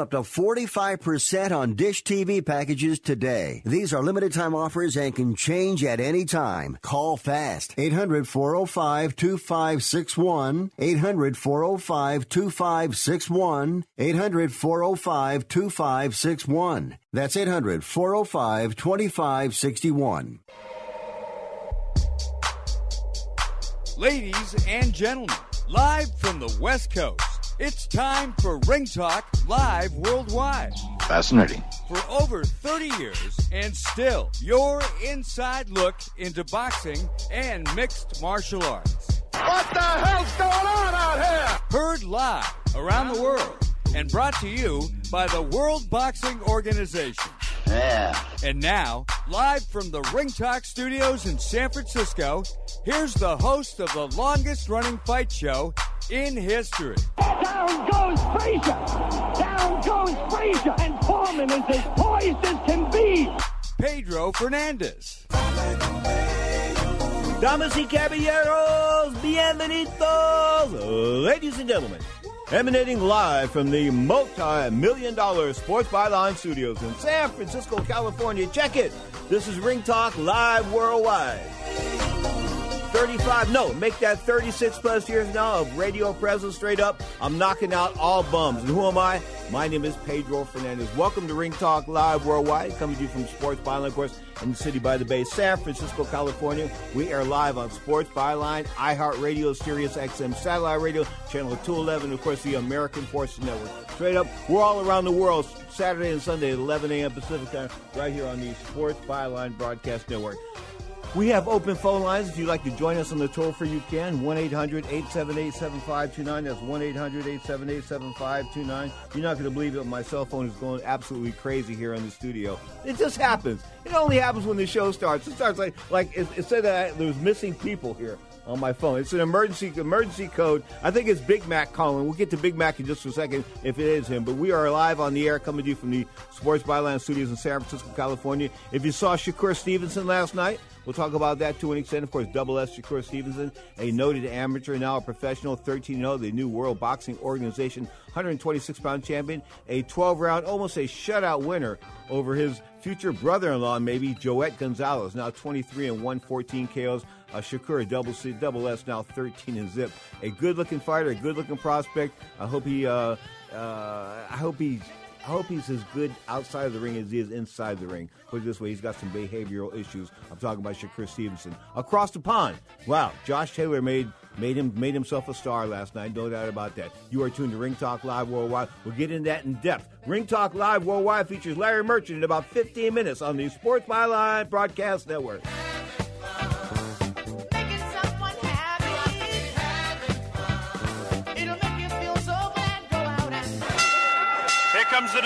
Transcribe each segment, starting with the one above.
up to 45% on Dish TV packages today. These are limited time offers and can change at any time. Call fast. 800 405 2561. 800 405 2561. 800 405 2561. That's 800 405 2561. Ladies and gentlemen, live from the West Coast, it's time for Ring Talk Live Worldwide. Fascinating. For over 30 years, and still your inside look into boxing and mixed martial arts. What the hell's going on out here? Heard live around the world and brought to you by the World Boxing Organization. Yeah. And now, live from the Ring Talk studios in San Francisco, here's the host of the longest running fight show in history. Down goes Frazier! Down goes Frazier! And Foreman is as poised as can be! Pedro Fernandez. Damas y caballeros, bienvenidos, ladies and gentlemen. Emanating live from the multi-million dollar Sports Byline Studios in San Francisco, California. Check it. This is Ring Talk Live Worldwide. 35, no, make that 36 plus years now of radio presence straight up. I'm knocking out all bums. And who am I? My name is Pedro Fernandez. Welcome to Ring Talk Live Worldwide, coming to you from Sports Byline, of course, in the city by the bay, San Francisco, California. We are live on Sports Byline, iHeartRadio, Sirius XM Satellite Radio, Channel 211, of course, the American Forces Network. Straight up, we're all around the world, Saturday and Sunday at 11 a.m. Pacific time, right here on the Sports Byline Broadcast Network. We have open phone lines. If you'd like to join us on the toll free, you can. 1 800 878 7529. That's 1 800 878 7529. You're not going to believe it. My cell phone is going absolutely crazy here in the studio. It just happens. It only happens when the show starts. It starts like, like it, it said that there's missing people here on my phone. It's an emergency emergency code. I think it's Big Mac calling. We'll get to Big Mac in just a second if it is him. But we are live on the air coming to you from the Sports Byline Studios in San Francisco, California. If you saw Shakur Stevenson last night, We'll talk about that to an extent. Of course, Double S Shakur Stevenson, a noted amateur, now a professional, 13 0, the new World Boxing Organization 126 pound champion, a 12 round, almost a shutout winner over his future brother in law, maybe, Joette Gonzalez, now 23 and 114 KOs. Uh, Shakur, double C, double S, now 13 and zip. A good looking fighter, a good looking prospect. I hope he, uh, uh, I hope he's I hope he's as good outside of the ring as he is inside the ring. Put it this way, he's got some behavioral issues. I'm talking about Shakur Stevenson. Across the pond, wow, Josh Taylor made made him made himself a star last night. No doubt about that. You are tuned to Ring Talk Live Worldwide. We'll get into that in depth. Ring Talk Live Worldwide features Larry Merchant in about 15 minutes on the Sports Byline Broadcast Network.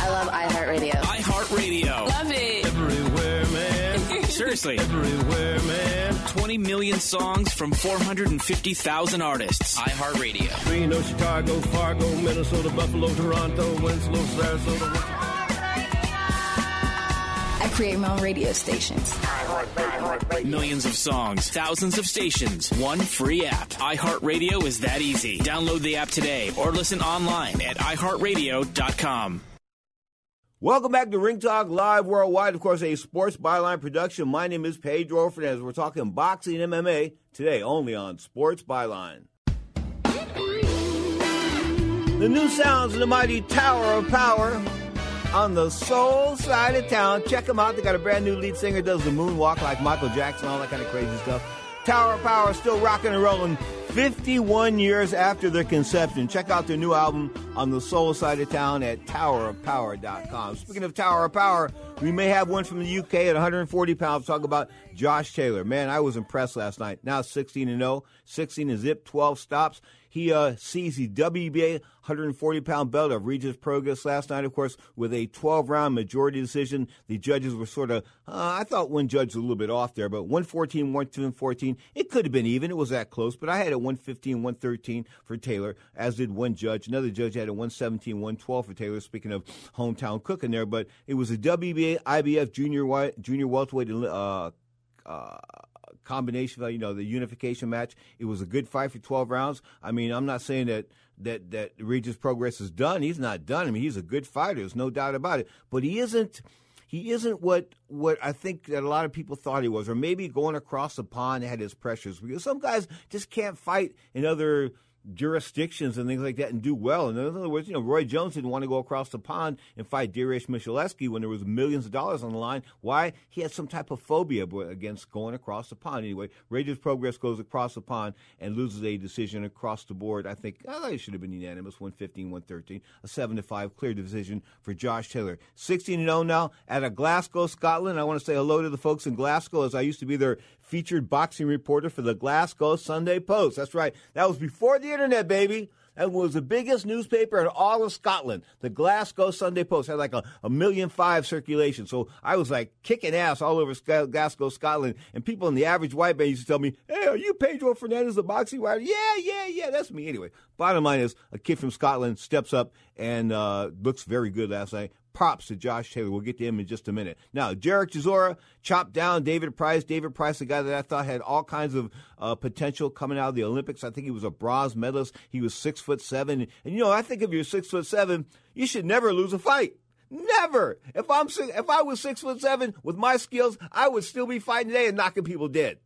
I love iHeartRadio. iHeartRadio. Love it. Everywhere, man. Seriously. Everywhere, man. 20 million songs from 450,000 artists. iHeartRadio. Reno, Chicago, Fargo, Minnesota, Buffalo, Toronto, Winslow, Sarasota. I create my own radio stations. Millions of songs, thousands of stations, one free app. iHeartRadio is that easy. Download the app today or listen online at iHeartRadio.com. Welcome back to Ring Talk Live Worldwide. Of course, a sports byline production. My name is Pedro Fernandez. We're talking boxing and MMA today only on Sports Byline. The new sounds of the mighty Tower of Power on the soul side of town. Check them out. They got a brand new lead singer, does the moonwalk like Michael Jackson, all that kind of crazy stuff. Tower of Power still rocking and rolling 51 years after their conception. Check out their new album on the soul side of town at towerofpower.com. Speaking of Tower of Power, we may have one from the UK at 140 pounds. Talk about Josh Taylor. Man, I was impressed last night. Now 16 and 0, 16 and zip, 12 stops. He uh, sees the WBA 140 pound belt of Regis Prograis last night, of course, with a 12 round majority decision. The judges were sort of, uh, I thought one judge was a little bit off there, but 114, 114. It could have been even. It was that close, but I had a 115, 113 for Taylor, as did one judge. Another judge had a 117, 112 for Taylor. Speaking of hometown cooking there, but it was a WBA IBF junior junior welterweight uh, uh, combination, you know, the unification match. It was a good fight for 12 rounds. I mean, I'm not saying that that that Regis Progress is done. He's not done. I mean, he's a good fighter. There's no doubt about it. But he isn't. He isn't what what I think that a lot of people thought he was, or maybe going across the pond had his pressures. Because some guys just can't fight in other jurisdictions and things like that and do well. In other words, you know, Roy Jones didn't want to go across the pond and fight Dariush Michalewski when there was millions of dollars on the line. Why? He had some type of phobia against going across the pond. Anyway, Regis Progress goes across the pond and loses a decision across the board. I think I it should have been unanimous, 115, 113, a 7 to 5 clear decision for Josh Taylor. 16 0 now at a Glasgow, Scotland. I want to say hello to the folks in Glasgow as I used to be their featured boxing reporter for the Glasgow Sunday Post. That's right. That was before the internet, baby. That was the biggest newspaper in all of Scotland. The Glasgow Sunday Post had like a, a million five circulation. So I was like kicking ass all over Glasgow, Scotland. And people in the average white man used to tell me, Hey, are you Pedro Fernandez, the boxing writer? Yeah, yeah, yeah, that's me. Anyway, bottom line is a kid from Scotland steps up and uh, looks very good last night props to Josh Taylor. We'll get to him in just a minute. Now, Derek Chisora chopped down David Price. David Price, the guy that I thought had all kinds of uh, potential coming out of the Olympics. I think he was a bronze medalist. He was six foot seven. And you know, I think if you're six foot seven, you should never lose a fight. Never. If I'm if I was six foot seven with my skills, I would still be fighting today and knocking people dead.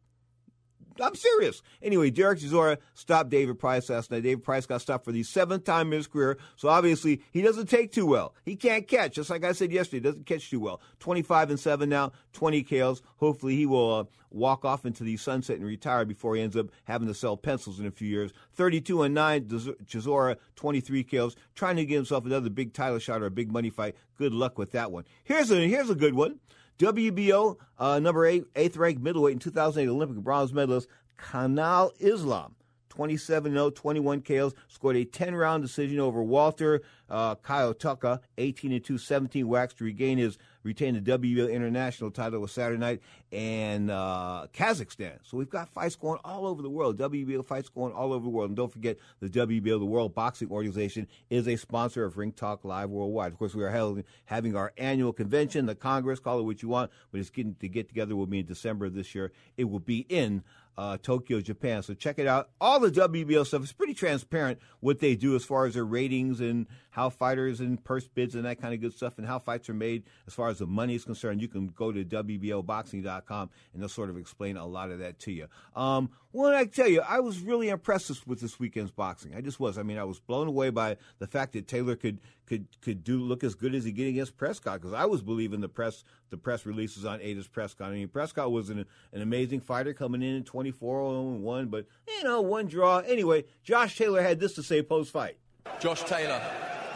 I'm serious. Anyway, Derek Chisora stopped David Price last night. David Price got stopped for the seventh time in his career, so obviously he doesn't take too well. He can't catch, just like I said yesterday. Doesn't catch too well. 25 and seven now, 20 KOs. Hopefully he will uh, walk off into the sunset and retire before he ends up having to sell pencils in a few years. 32 and nine, Chisora, 23 KOs, trying to get himself another big title shot or a big money fight. Good luck with that one. Here's a here's a good one. WBO uh, number eight, eighth ranked middleweight in 2008 Olympic bronze medalist Kanal Islam. 27 0, 21 KOs, scored a 10 round decision over Walter uh, Kayotaka, 18 2, 17 whacks to regain his retain the WBO international title with Saturday night and uh, Kazakhstan. So we've got fights going all over the world. WBO fights going all over the world. And don't forget, the WBO, the World Boxing Organization, is a sponsor of Ring Talk Live Worldwide. Of course, we are held, having our annual convention, the Congress, call it what you want, but it's getting to get together will be in December of this year. It will be in uh, Tokyo, Japan. So check it out. All the WBO stuff is pretty transparent what they do as far as their ratings and how fighters and purse bids and that kind of good stuff and how fights are made as far as the money is concerned. You can go to WBOboxing.com and they'll sort of explain a lot of that to you. Um, well, I tell you, I was really impressed with this weekend's boxing. I just was. I mean, I was blown away by the fact that Taylor could could could do look as good as he did against Prescott because I was believing the press the press releases on Adas Prescott. I mean, Prescott was an, an amazing fighter coming in at 24 1, but you know, one draw. Anyway, Josh Taylor had this to say post fight. Josh Taylor,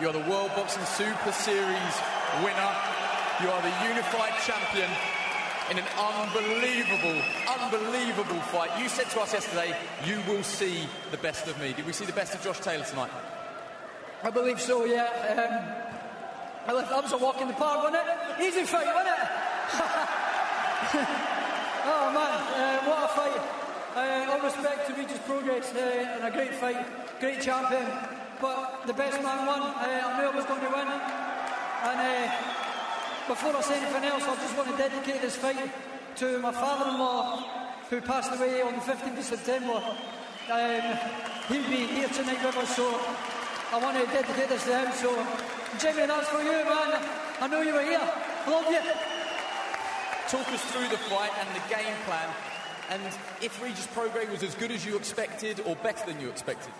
you are the World Boxing Super Series winner. You are the unified champion in an unbelievable, unbelievable fight. You said to us yesterday, you will see the best of me. Did we see the best of Josh Taylor tonight? I believe so, yeah. Um, left that was a walk in the park, wasn't it? Easy fight, wasn't it? oh, man, uh, what a fight. Uh, all respect to Regis Prograis uh, and a great fight, great champion. But the best man won. Uh, I knew I was going to win. And uh, before I say anything else, I just want to dedicate this fight to my father-in-law, who passed away on the 15th of September. Um, he'll be here tonight with us, so I want to dedicate this to him. So, Jimmy, that's for you, man. I know you were here. Love you. Talk us through the fight and the game plan, and if Regis Prograis was as good as you expected or better than you expected.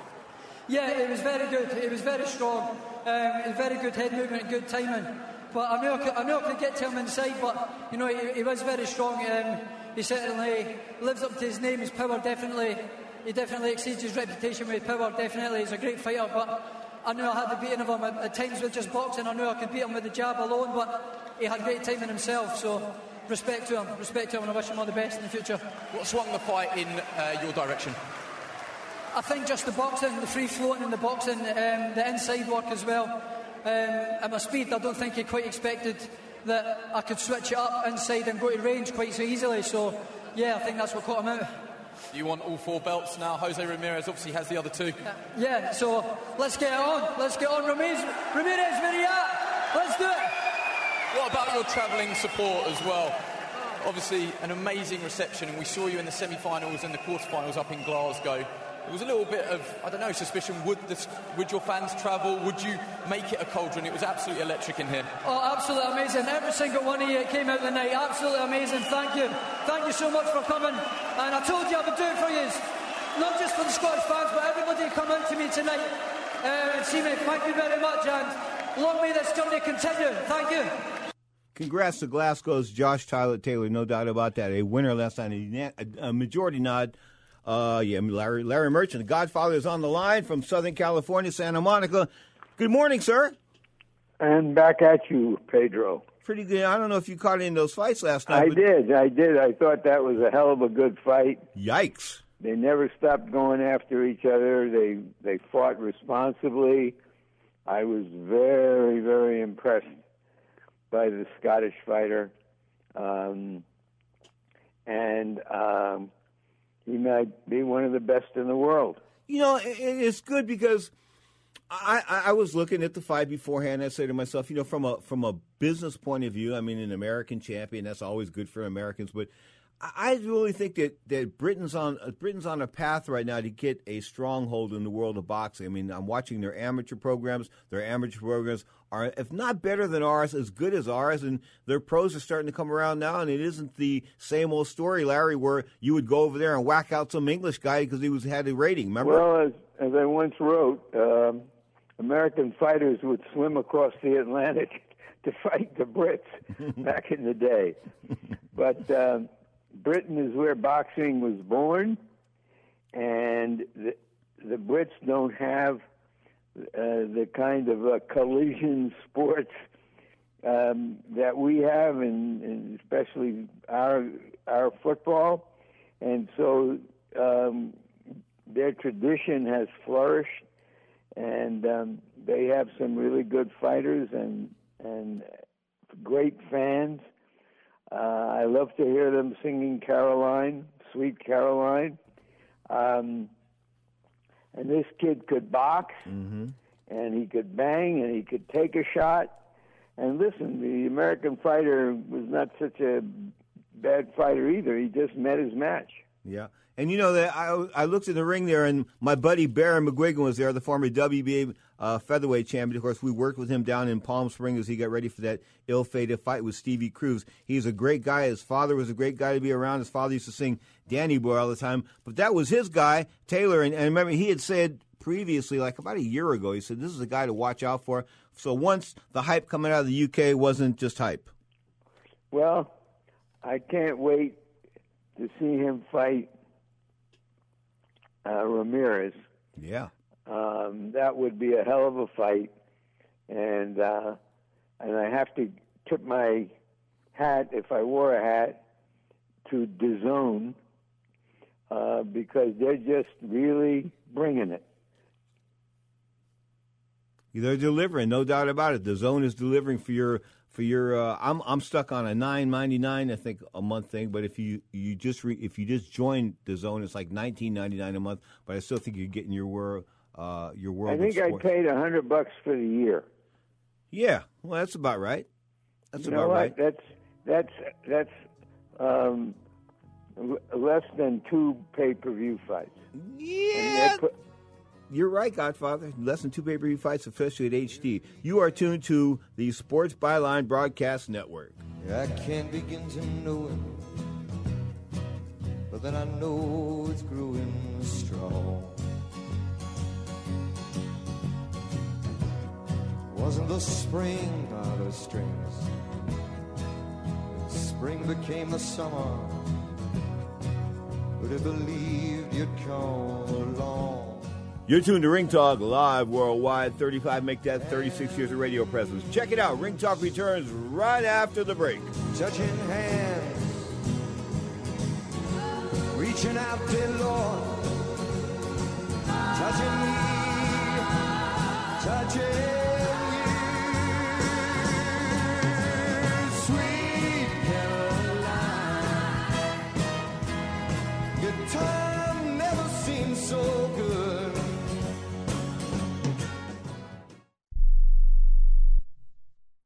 Yeah, it was very good. It was very strong. Um, very good head movement and good timing. But I knew I could, I knew I could get to him inside, but, you know, he, he was very strong. Um, he certainly lives up to his name, his power definitely. He definitely exceeds his reputation with power, definitely. He's a great fighter, but I knew I had the beating of him at, at times with just boxing. I knew I could beat him with the jab alone, but he had great timing himself, so respect to him, respect to him, and I wish him all the best in the future. What swung the fight in uh, your direction? I think just the boxing, the free floating in the boxing, um, the inside work as well. Um, at my speed, I don't think he quite expected that I could switch it up inside and go to range quite so easily. So, yeah, I think that's what caught him out. You want all four belts now? Jose Ramirez obviously has the other two. Yeah, so let's get on. Let's get on. Ramirez, Ramirez, where are you at? Let's do it. What about your travelling support as well? Obviously, an amazing reception, and we saw you in the semi finals and the quarter-finals up in Glasgow. There was a little bit of, I don't know, suspicion. Would, this, would your fans travel? Would you make it a cauldron? It was absolutely electric in here. Oh, absolutely amazing. Every single one of you came out the night. Absolutely amazing. Thank you. Thank you so much for coming. And I told you I would do it for you. Not just for the Scottish fans, but everybody come out to me tonight uh, and see me. Thank you very much. And long may this journey continue. Thank you. Congrats to Glasgow's Josh Tyler Taylor, no doubt about that. A winner last night, a, majority nod uh, yeah, Larry, Larry Merchant, the Godfather, is on the line from Southern California, Santa Monica. Good morning, sir. And back at you, Pedro. Pretty good. I don't know if you caught any of those fights last night. I did. I did. I thought that was a hell of a good fight. Yikes! They never stopped going after each other. They they fought responsibly. I was very very impressed by the Scottish fighter, um, and um, he might be one of the best in the world. You know, it's good because I, I was looking at the fight beforehand. I say to myself, you know, from a from a business point of view, I mean, an American champion that's always good for Americans. But I really think that, that Britain's on uh, Britain's on a path right now to get a stronghold in the world of boxing. I mean, I'm watching their amateur programs. Their amateur programs are, if not better than ours, as good as ours, and their pros are starting to come around now. And it isn't the same old story, Larry, where you would go over there and whack out some English guy because he was had a rating. Remember? Well, as, as I once wrote, um, American fighters would swim across the Atlantic to fight the Brits back in the day. But um, Britain is where boxing was born, and the, the Brits don't have uh, the kind of uh, collision sports um, that we have, and, especially our our football, and so um, their tradition has flourished, and um, they have some really good fighters and and great fans. Uh, I love to hear them singing Caroline, Sweet Caroline. Um, and this kid could box, mm-hmm. and he could bang, and he could take a shot. And listen, the American fighter was not such a bad fighter either. He just met his match. Yeah. And you know that I I looked in the ring there, and my buddy Baron McGuigan was there, the former WBA uh, featherweight champion. Of course, we worked with him down in Palm Springs as he got ready for that ill-fated fight with Stevie Cruz. He's a great guy. His father was a great guy to be around. His father used to sing Danny Boy all the time. But that was his guy, Taylor. And, and remember, he had said previously, like about a year ago, he said this is a guy to watch out for. So once the hype coming out of the UK wasn't just hype. Well, I can't wait to see him fight uh, Ramirez. Yeah. Um, that would be a hell of a fight, and uh, and I have to tip my hat if I wore a hat to DAZN uh, because they're just really bringing it. They're delivering, no doubt about it. DAZN is delivering for your for your. Uh, I'm I'm stuck on a nine ninety nine, I think, a month thing. But if you you just re, if you just join the zone it's like nineteen ninety nine a month. But I still think you're getting your world uh, your world. I think I paid a hundred bucks for the year. Yeah, well, that's about right. That's you about right. That's that's that's um, l- less than two pay per view fights. Yeah. You're right, Godfather. Less than two pay per view fights, especially at HD. You are tuned to the Sports Byline Broadcast Network. I can't begin to know it, but then I know it's growing strong. Wasn't the spring out of strings? Spring became the summer. Would have believed you'd come along? You're tuned to Ring Talk live worldwide. 35 make that 36 years of radio presence. Check it out. Ring Talk returns right after the break. Touching hands, reaching out, dear Lord, touching me, touching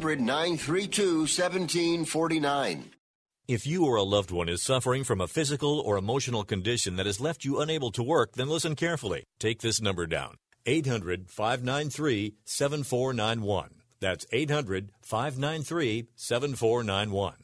932 1749. If you or a loved one is suffering from a physical or emotional condition that has left you unable to work, then listen carefully. Take this number down 800 593 7491. That's 800 593 7491.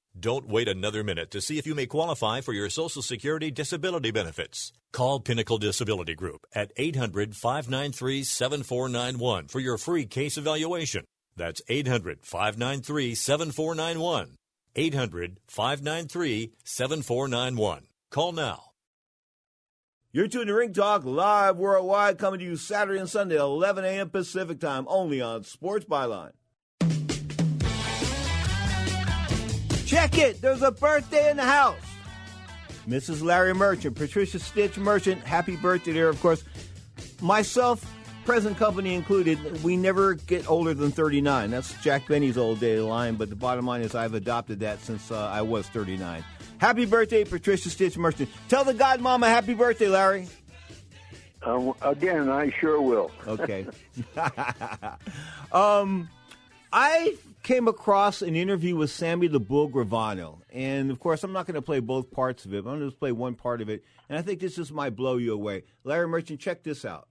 Don't wait another minute to see if you may qualify for your Social Security disability benefits. Call Pinnacle Disability Group at 800 593 7491 for your free case evaluation. That's 800 593 7491. 800 593 7491. Call now. You're tuned to Ring Talk live worldwide, coming to you Saturday and Sunday, 11 a.m. Pacific time, only on Sports Byline. Check it. There's a birthday in the house. Mrs. Larry Merchant, Patricia Stitch Merchant, happy birthday there, of course. Myself, present company included, we never get older than 39. That's Jack Benny's old day line, but the bottom line is I've adopted that since uh, I was 39. Happy birthday, Patricia Stitch Merchant. Tell the godmama happy birthday, Larry. Um, again, I sure will. Okay. um, I came across an interview with Sammy the Bull Gravano. And of course, I'm not going to play both parts of it, I'm going to just play one part of it. And I think this just might blow you away. Larry Merchant, check this out.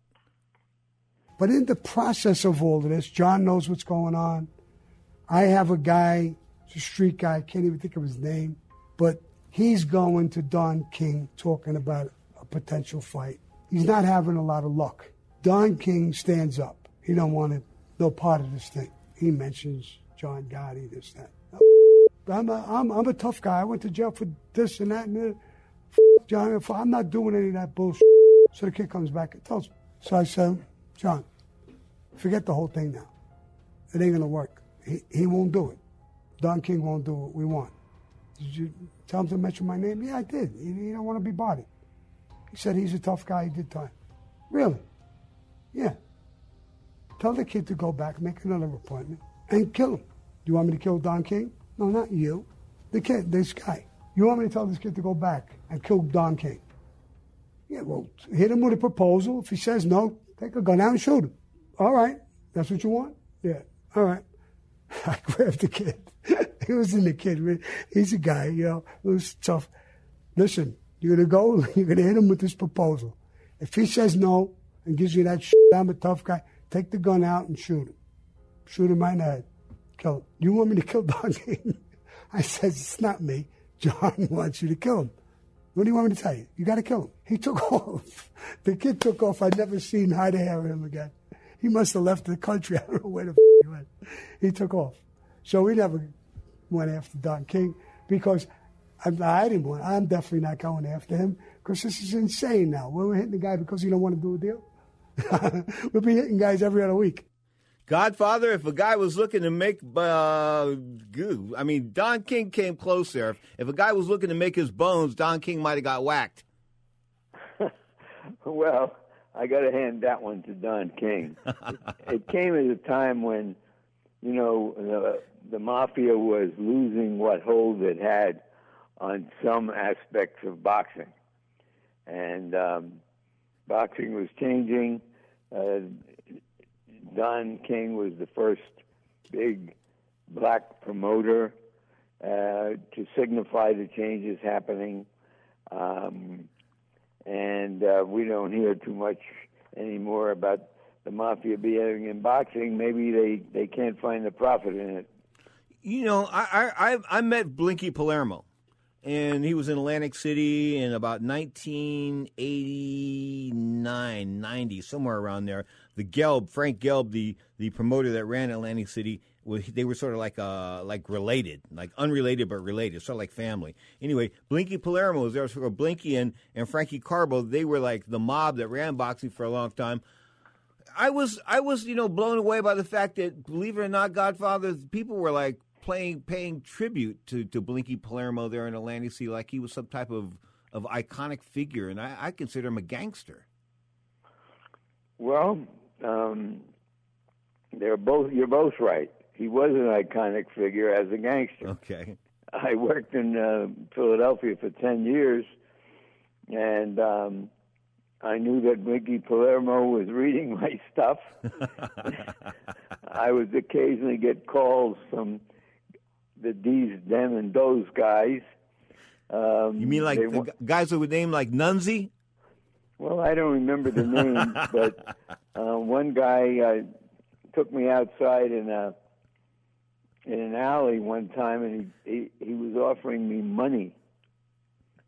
But in the process of all of this, John knows what's going on. I have a guy, a street guy, I can't even think of his name, but he's going to Don King talking about a potential fight. He's not having a lot of luck. Don King stands up. He don't want to, no part of this thing. He mentions John Gotti, this, that. I'm a, I'm, I'm a tough guy. I went to jail for this and that and that. John, I'm not doing any of that bullshit. So the kid comes back and tells me. So I said, John, forget the whole thing now. It ain't going to work. He, he won't do it. Don King won't do what we want. Did you tell him to mention my name? Yeah, I did. He, he don't want to be bodied. He said he's a tough guy. He did time. Really? Yeah. Tell the kid to go back, make another appointment, and kill him. You want me to kill Don King? No, not you. The kid, this guy. You want me to tell this kid to go back and kill Don King? Yeah, well, hit him with a proposal. If he says no, take a gun out and shoot him. All right. That's what you want? Yeah. All right. I grabbed the kid. he was in the kid. He's a guy, you know, it was tough. Listen, you're going to go, you're going to hit him with this proposal. If he says no and gives you that shit, I'm a tough guy, take the gun out and shoot him. Shoot him right in the head. Kill. You want me to kill Don King? I said, it's not me. John wants you to kill him. What do you want me to tell you? You got to kill him. He took off. The kid took off. I'd never seen hide hair of him again. He must have left the country. I don't know where the f- he went. He took off. So we never went after Don King because I'm, I didn't want. I'm definitely not going after him because this is insane now. We're hitting the guy because he don't want to do a deal. we'll be hitting guys every other week. Godfather, if a guy was looking to make, uh, goo, I mean, Don King came close there. If a guy was looking to make his bones, Don King might have got whacked. well, I got to hand that one to Don King. it came at a time when, you know, the, the mafia was losing what hold it had on some aspects of boxing, and um, boxing was changing. Uh, Don King was the first big black promoter uh, to signify the changes happening. Um, and uh, we don't hear too much anymore about the mafia being in boxing, maybe they they can't find the profit in it. You know, I I I met Blinky Palermo, and he was in Atlantic City in about 1989, 90, somewhere around there. The Gelb, Frank Gelb, the the promoter that ran Atlantic City, they were sort of like uh like related, like unrelated but related, sort of like family. Anyway, Blinky Palermo was there. So Blinky and and Frankie Carbo, they were like the mob that ran boxing for a long time. I was I was you know blown away by the fact that believe it or not, Godfather people were like playing paying tribute to to Blinky Palermo there in Atlantic City, like he was some type of of iconic figure, and I, I consider him a gangster. Well, um, they're both. You're both right. He was an iconic figure as a gangster. Okay. I worked in uh, Philadelphia for ten years, and um, I knew that Mickey Palermo was reading my stuff. I would occasionally get calls from the D's, them, and those guys. Um, you mean like the wa- guys with a name like Nunzi? Well, I don't remember the names, but uh, one guy uh, took me outside in a in an alley one time, and he, he he was offering me money.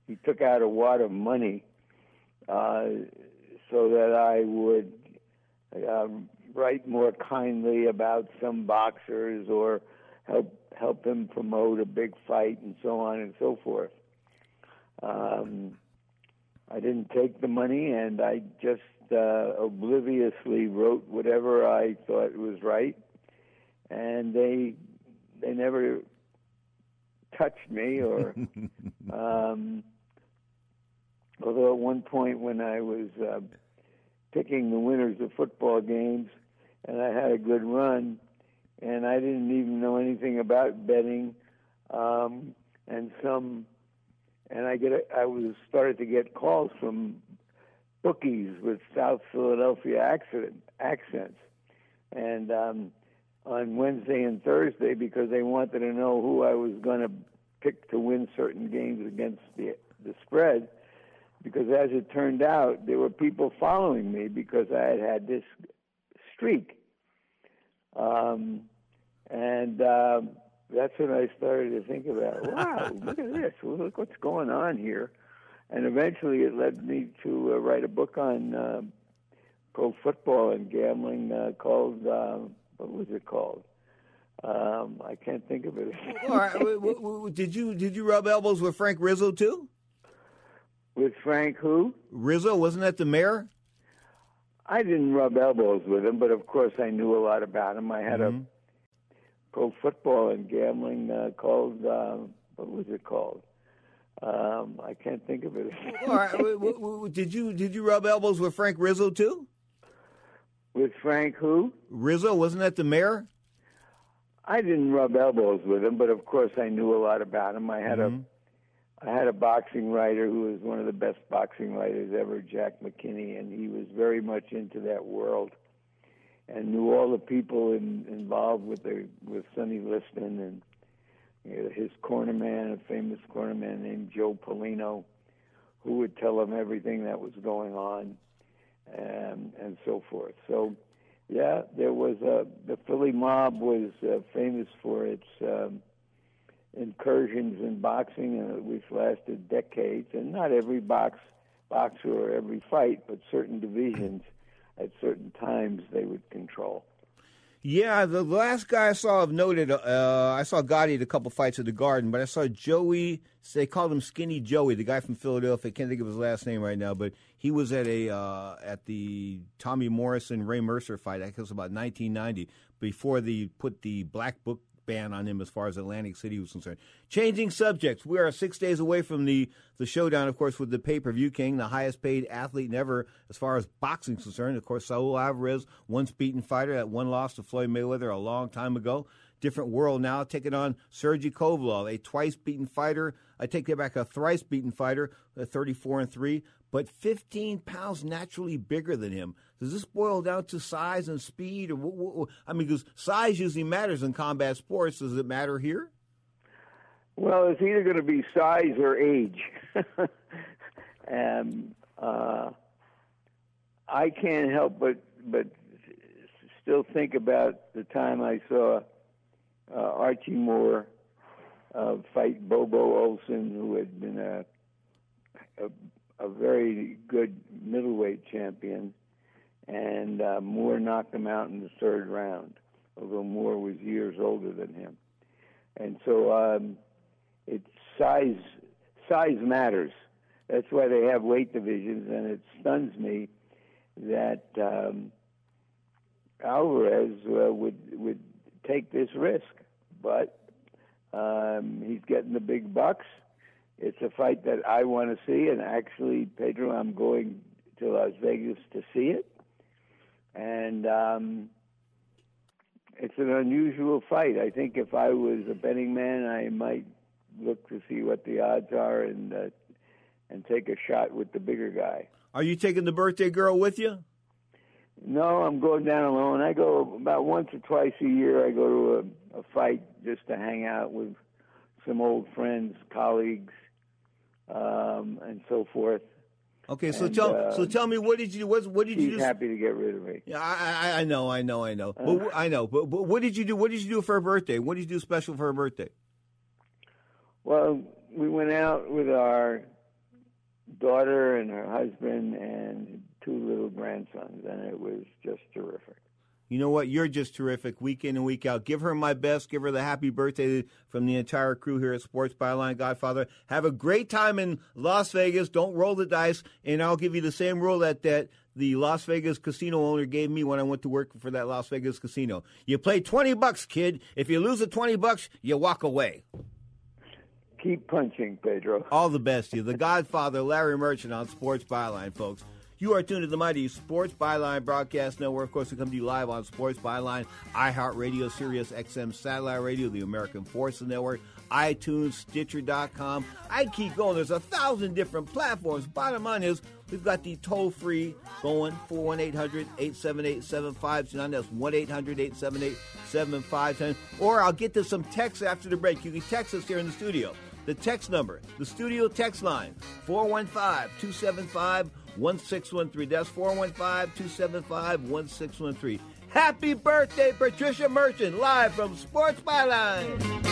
He took out a wad of money uh, so that I would uh, write more kindly about some boxers or help help him promote a big fight and so on and so forth. Um, I didn't take the money, and I just uh, obliviously wrote whatever I thought was right, and they they never touched me or. um, although at one point when I was uh, picking the winners of football games, and I had a good run, and I didn't even know anything about betting, um, and some, and I get a, I was started to get calls from bookies with South Philadelphia accent, accents, and um, on Wednesday and Thursday because they wanted to know who I was going to pick to win certain games against the the spread. Because as it turned out, there were people following me because I had had this streak, um, and um, that's when I started to think about, wow, look at this, look what's going on here, and eventually it led me to uh, write a book on uh, pro football and gambling uh, called uh, what was it called? Um, I can't think of it. All right, w- w- did you did you rub elbows with Frank Rizzo too? With Frank who? Rizzo wasn't that the mayor? I didn't rub elbows with him, but of course I knew a lot about him. I had Mhm. a pro football and gambling uh, called uh, what was it called? Um, I can't think of it. All right, w- w- w- did you did you rub elbows with Frank Rizzo too? With Frank who? Rizzo wasn't that the mayor? I didn't rub elbows with him, but of course I knew a lot about him. I had Mhm. a I had a boxing writer who was one of the best boxing writers ever, Jack McKinney, and he was very much into that world and knew all the people in, involved with the with Sonny Liston and you know, his cornerman, a famous corner man named Joe Polino, who would tell him everything that was going on, and and so forth. So, yeah, there was a the Philly mob was uh, famous for its um, incursions in boxing, which lasted decades. And not every box boxer or every fight, but certain divisions at certain times they would control. Yeah, the last guy I saw of noted, uh, I saw Gotti at a couple fights at the Garden, but I saw Joey. They called him Skinny Joey, the guy from Philadelphia. Can't think of his last name right now, but he was at a uh, at the Tommy Morrison Ray Mercer fight. I think it was about 1990, before they put the black book ban on him as far as Atlantic City was concerned. Changing subjects, we are six days away from the the showdown, of course, with the pay per view king, the highest paid athlete ever as far as boxing is concerned. Of course, Saul Alvarez, once beaten fighter, that one loss to Floyd Mayweather a long time ago. Different world now, taking on Sergey Kovalev, a twice beaten fighter. I take that back, a thrice beaten fighter, uh, 34 and 3, but 15 pounds naturally bigger than him. Does this boil down to size and speed? Or wh- wh- wh- I mean, because size usually matters in combat sports. Does it matter here? Well, it's either going to be size or age. and uh, I can't help but but still think about the time I saw uh, Archie Moore uh, fight Bobo Olson, who had been a, a, a very good middleweight champion, and uh, Moore knocked him out in the third round, although Moore was years older than him. And so um, size size matters. That's why they have weight divisions, and it stuns me that um, Alvarez uh, would would take this risk, but um, he's getting the big bucks. It's a fight that I want to see, and actually, Pedro, I'm going to Las Vegas to see it, and um, it's an unusual fight. I think if I was a betting man, I might look to see what the odds are and uh, and take a shot with the bigger guy. Are you taking the birthday girl with you? No, I'm going down alone. I go about once or twice a year. I go to a, a fight just to hang out with some old friends, colleagues, um, and so forth. Okay, so And, tell uh, so tell me what did you? What, what did you do? happy to get rid of me. Yeah, I, I, I know, I know, I know. Uh. But I know, but, but what did you do? What did you do for her birthday? What did you do special for her birthday? Well, we went out with our daughter and her husband and two little grandsons, and it was just terrific. You know what? You're just terrific week in and week out. Give her my best. Give her the happy birthday from the entire crew here at Sports Byline Godfather. Have a great time in Las Vegas. Don't roll the dice. And I'll give you the same rule that, that the Las Vegas casino owner gave me when I went to work for that Las Vegas casino. You play 20 bucks, kid. If you lose the 20 bucks, you walk away. Keep punching, Pedro. All the best to you. The Godfather, Larry Merchant on Sports Byline, folks. You are tuned to the mighty Sports Byline Broadcast Network. Of course, we come to you live on Sports Byline, iHeartRadio, Sirius XM Satellite Radio, the American Forces Network, iTunes, Stitcher.com. I keep going. There's a thousand different platforms. Bottom line is, we've got the toll free going 418 800 878 7529. That's 1 800 878 7510. Or I'll get to some texts after the break. You can text us here in the studio. The text number, the studio text line, 415 275 1613. That's 415 275 1613. Happy birthday, Patricia Merchant, live from Sports Byline.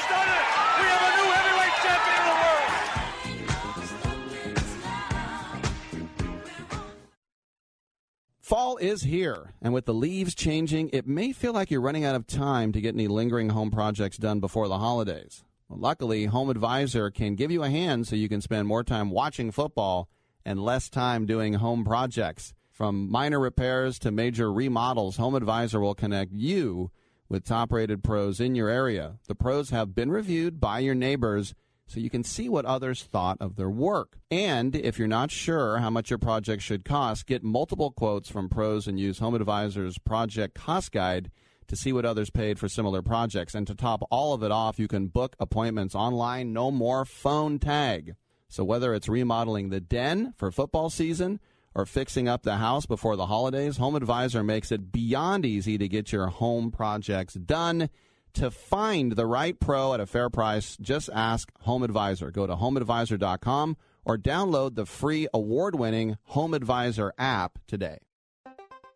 Fall is here, and with the leaves changing, it may feel like you're running out of time to get any lingering home projects done before the holidays. Well, luckily, Home Advisor can give you a hand so you can spend more time watching football and less time doing home projects. From minor repairs to major remodels, Home Advisor will connect you with top rated pros in your area. The pros have been reviewed by your neighbors so you can see what others thought of their work. And if you're not sure how much your project should cost, get multiple quotes from pros and use Home Advisor's Project Cost Guide to see what others paid for similar projects. And to top all of it off, you can book appointments online, no more phone tag. So whether it's remodeling the den for football season or fixing up the house before the holidays, Home Advisor makes it beyond easy to get your home projects done. To find the right pro at a fair price, just ask Home Advisor. Go to homeadvisor.com or download the free award winning Home Advisor app today.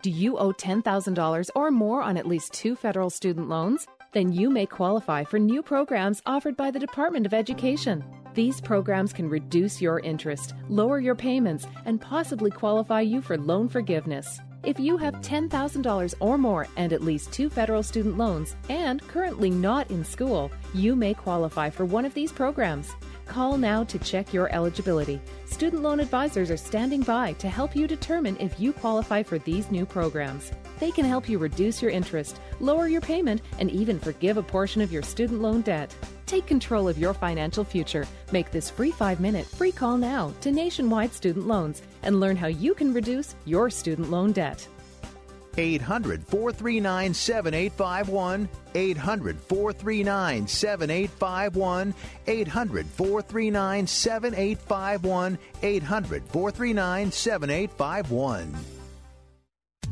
Do you owe $10,000 or more on at least two federal student loans? Then you may qualify for new programs offered by the Department of Education. These programs can reduce your interest, lower your payments, and possibly qualify you for loan forgiveness. If you have $10,000 or more and at least two federal student loans and currently not in school, you may qualify for one of these programs. Call now to check your eligibility. Student loan advisors are standing by to help you determine if you qualify for these new programs. They can help you reduce your interest, lower your payment, and even forgive a portion of your student loan debt. Take control of your financial future. Make this free five minute free call now to Nationwide Student Loans and learn how you can reduce your student loan debt. 800 439 7851. 800 439 7851. 800 439 7851. 800 439 7851.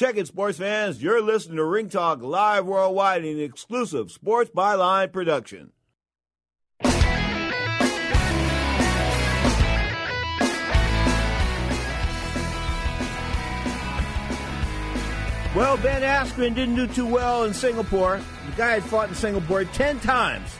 Check it, sports fans. You're listening to Ring Talk live worldwide in exclusive Sports Byline production. Well, Ben Askren didn't do too well in Singapore. The guy had fought in Singapore 10 times,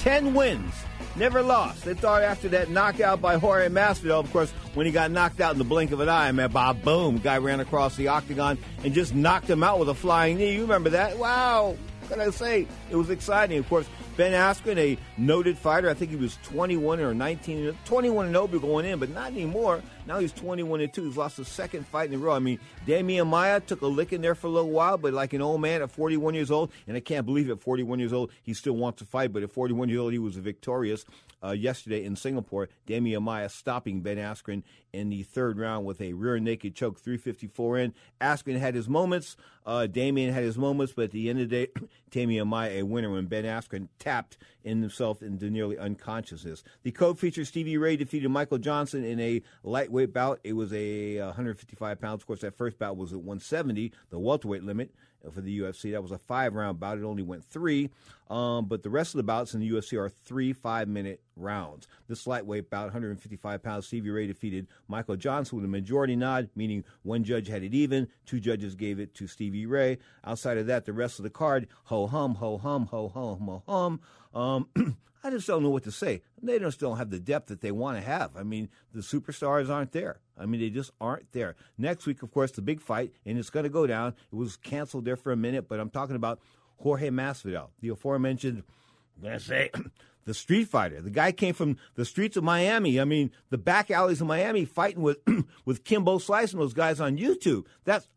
10 wins, never lost. They thought after that knockout by Jorge Masvidal, of course, when he got knocked out in the blink of an eye, man, Bob, boom, guy ran across the octagon and just knocked him out with a flying knee. You remember that? Wow. What can I say? It was exciting. Of course, Ben Askren, a noted fighter, I think he was 21 or 19, 21 and 0 going in, but not anymore. Now he's 21 and 2. He's lost the second fight in a row. I mean, Damian Maia took a lick in there for a little while, but like an old man at 41 years old, and I can't believe at 41 years old he still wants to fight, but at 41 years old he was victorious uh, yesterday in Singapore. Damian Maia stopping Ben Askren in the third round with a rear naked choke, 354 in. Askren had his moments. Uh, Damian had his moments, but at the end of the day, Damian Maia a winner when Ben Askren tapped in himself into nearly unconsciousness. The co-feature Stevie Ray defeated Michael Johnson in a lightweight bout. It was a 155 pounds. Of course, that first bout was at 170, the welterweight limit for the UFC. That was a five round bout. It only went three. Um, but the rest of the bouts in the UFC are three five minute rounds. This lightweight bout, 155 pounds, Stevie Ray defeated Michael Johnson with a majority nod, meaning one judge had it even, two judges gave it to Stevie Ray. Outside of that, the rest of the card, ho hum, ho hum, ho hum, ho hum. Um, I just don't know what to say. They just don't have the depth that they want to have. I mean, the superstars aren't there. I mean, they just aren't there. Next week, of course, the big fight, and it's going to go down. It was canceled there for a minute, but I'm talking about Jorge Masvidal, the aforementioned, I'm going to say, the street fighter. The guy came from the streets of Miami. I mean, the back alleys of Miami fighting with, with Kimbo Slice and those guys on YouTube. That's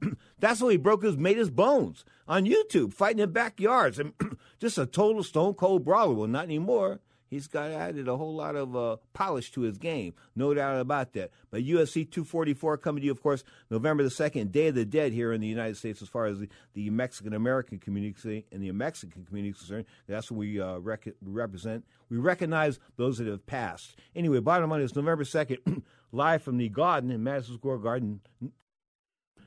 that's how he broke his made his bones on YouTube, fighting in backyards, and just a total stone cold brawler. Well, not anymore. He's got added a whole lot of uh, polish to his game, no doubt about that. But UFC 244 coming to you, of course, November the second, Day of the Dead here in the United States, as far as the, the Mexican American community and the Mexican community is concerned. That's what we uh, rec- represent. We recognize those that have passed. Anyway, bottom line is November second, live from the Garden in Madison Square Garden,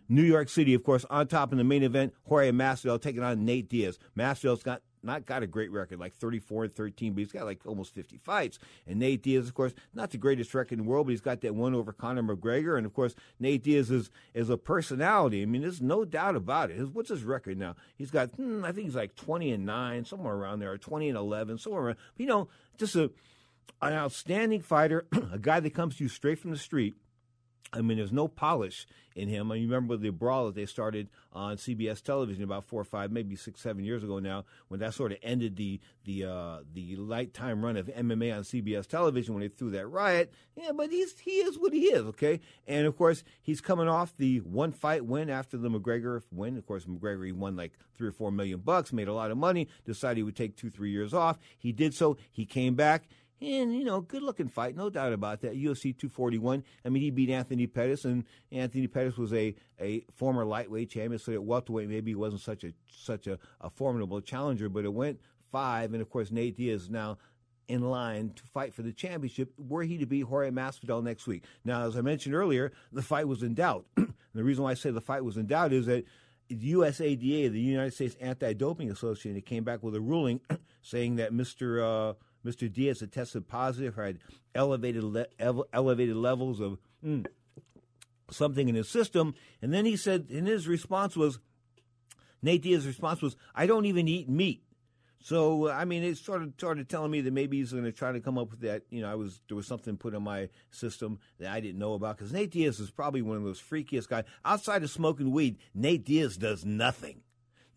New York City, of course, on top in the main event, Jorge Masvidal taking on Nate Diaz. Masvidal's got not got a great record, like 34 and 13, but he's got like almost 50 fights. And Nate Diaz, of course, not the greatest record in the world, but he's got that one over Conor McGregor. And of course, Nate Diaz is, is a personality. I mean, there's no doubt about it. His, what's his record now? He's got, hmm, I think he's like 20 and 9, somewhere around there, or 20 and 11, somewhere around. You know, just a an outstanding fighter, a guy that comes to you straight from the street. I mean, there's no polish in him. I remember the brawl that they started on CBS television about four or five, maybe six, seven years ago now, when that sort of ended the the uh, the light time run of MMA on CBS television when they threw that riot. Yeah, but he's he is what he is, okay. And of course, he's coming off the one fight win after the McGregor win. Of course, McGregor he won like three or four million bucks, made a lot of money, decided he would take two, three years off. He did so. He came back. And, you know, good looking fight, no doubt about that. UFC 241. I mean, he beat Anthony Pettis, and Anthony Pettis was a, a former lightweight champion, so at welterweight maybe he wasn't such a such a, a formidable challenger, but it went five, and of course, Nate Diaz now in line to fight for the championship were he to beat Jorge Masvidal next week. Now, as I mentioned earlier, the fight was in doubt. the reason why I say the fight was in doubt is that the USADA, the United States Anti-Doping Association, came back with a ruling saying that Mr. Uh, Mr. Diaz had tested positive or had elevated le- elevated levels of mm, something in his system, and then he said, and his response was, Nate Diaz's response was, "I don't even eat meat." So I mean, it of started telling me that maybe he's going to try to come up with that. You know, I was there was something put in my system that I didn't know about because Nate Diaz is probably one of those freakiest guys outside of smoking weed. Nate Diaz does nothing,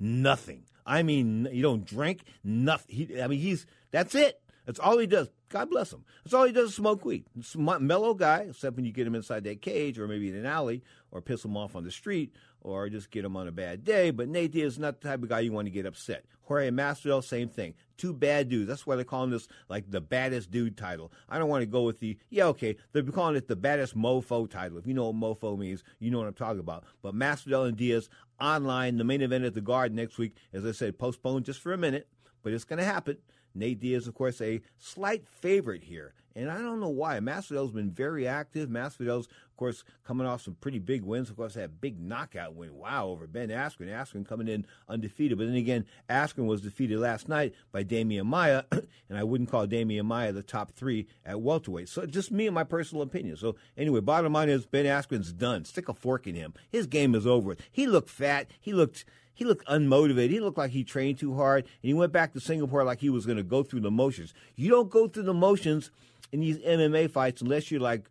nothing. I mean, you don't drink nothing. He, I mean, he's that's it. That's all he does. God bless him. That's all he does is smoke weed. mellow guy, except when you get him inside that cage or maybe in an alley or piss him off on the street or just get him on a bad day. But Nate Diaz is not the type of guy you want to get upset. Jorge Masvidal, same thing. Two bad dudes. That's why they're calling this like the baddest dude title. I don't want to go with the yeah okay. They're calling it the baddest mofo title. If you know what mofo means, you know what I'm talking about. But Masvidal and Diaz online. The main event at the Garden next week, as I said, postponed just for a minute, but it's going to happen. Nate Diaz, of course, a slight favorite here. And I don't know why. Masvidal's been very active. Masvidal's, of course, coming off some pretty big wins. Of course, that big knockout win. Wow, over Ben Askren. Askren coming in undefeated. But then again, Askren was defeated last night by Damian Maia, and I wouldn't call Damian Maia the top three at welterweight. So just me and my personal opinion. So anyway, bottom line is Ben Askren's done. Stick a fork in him. His game is over. He looked fat. He looked he looked unmotivated. He looked like he trained too hard, and he went back to Singapore like he was going to go through the motions. You don't go through the motions in these MMA fights unless you're like,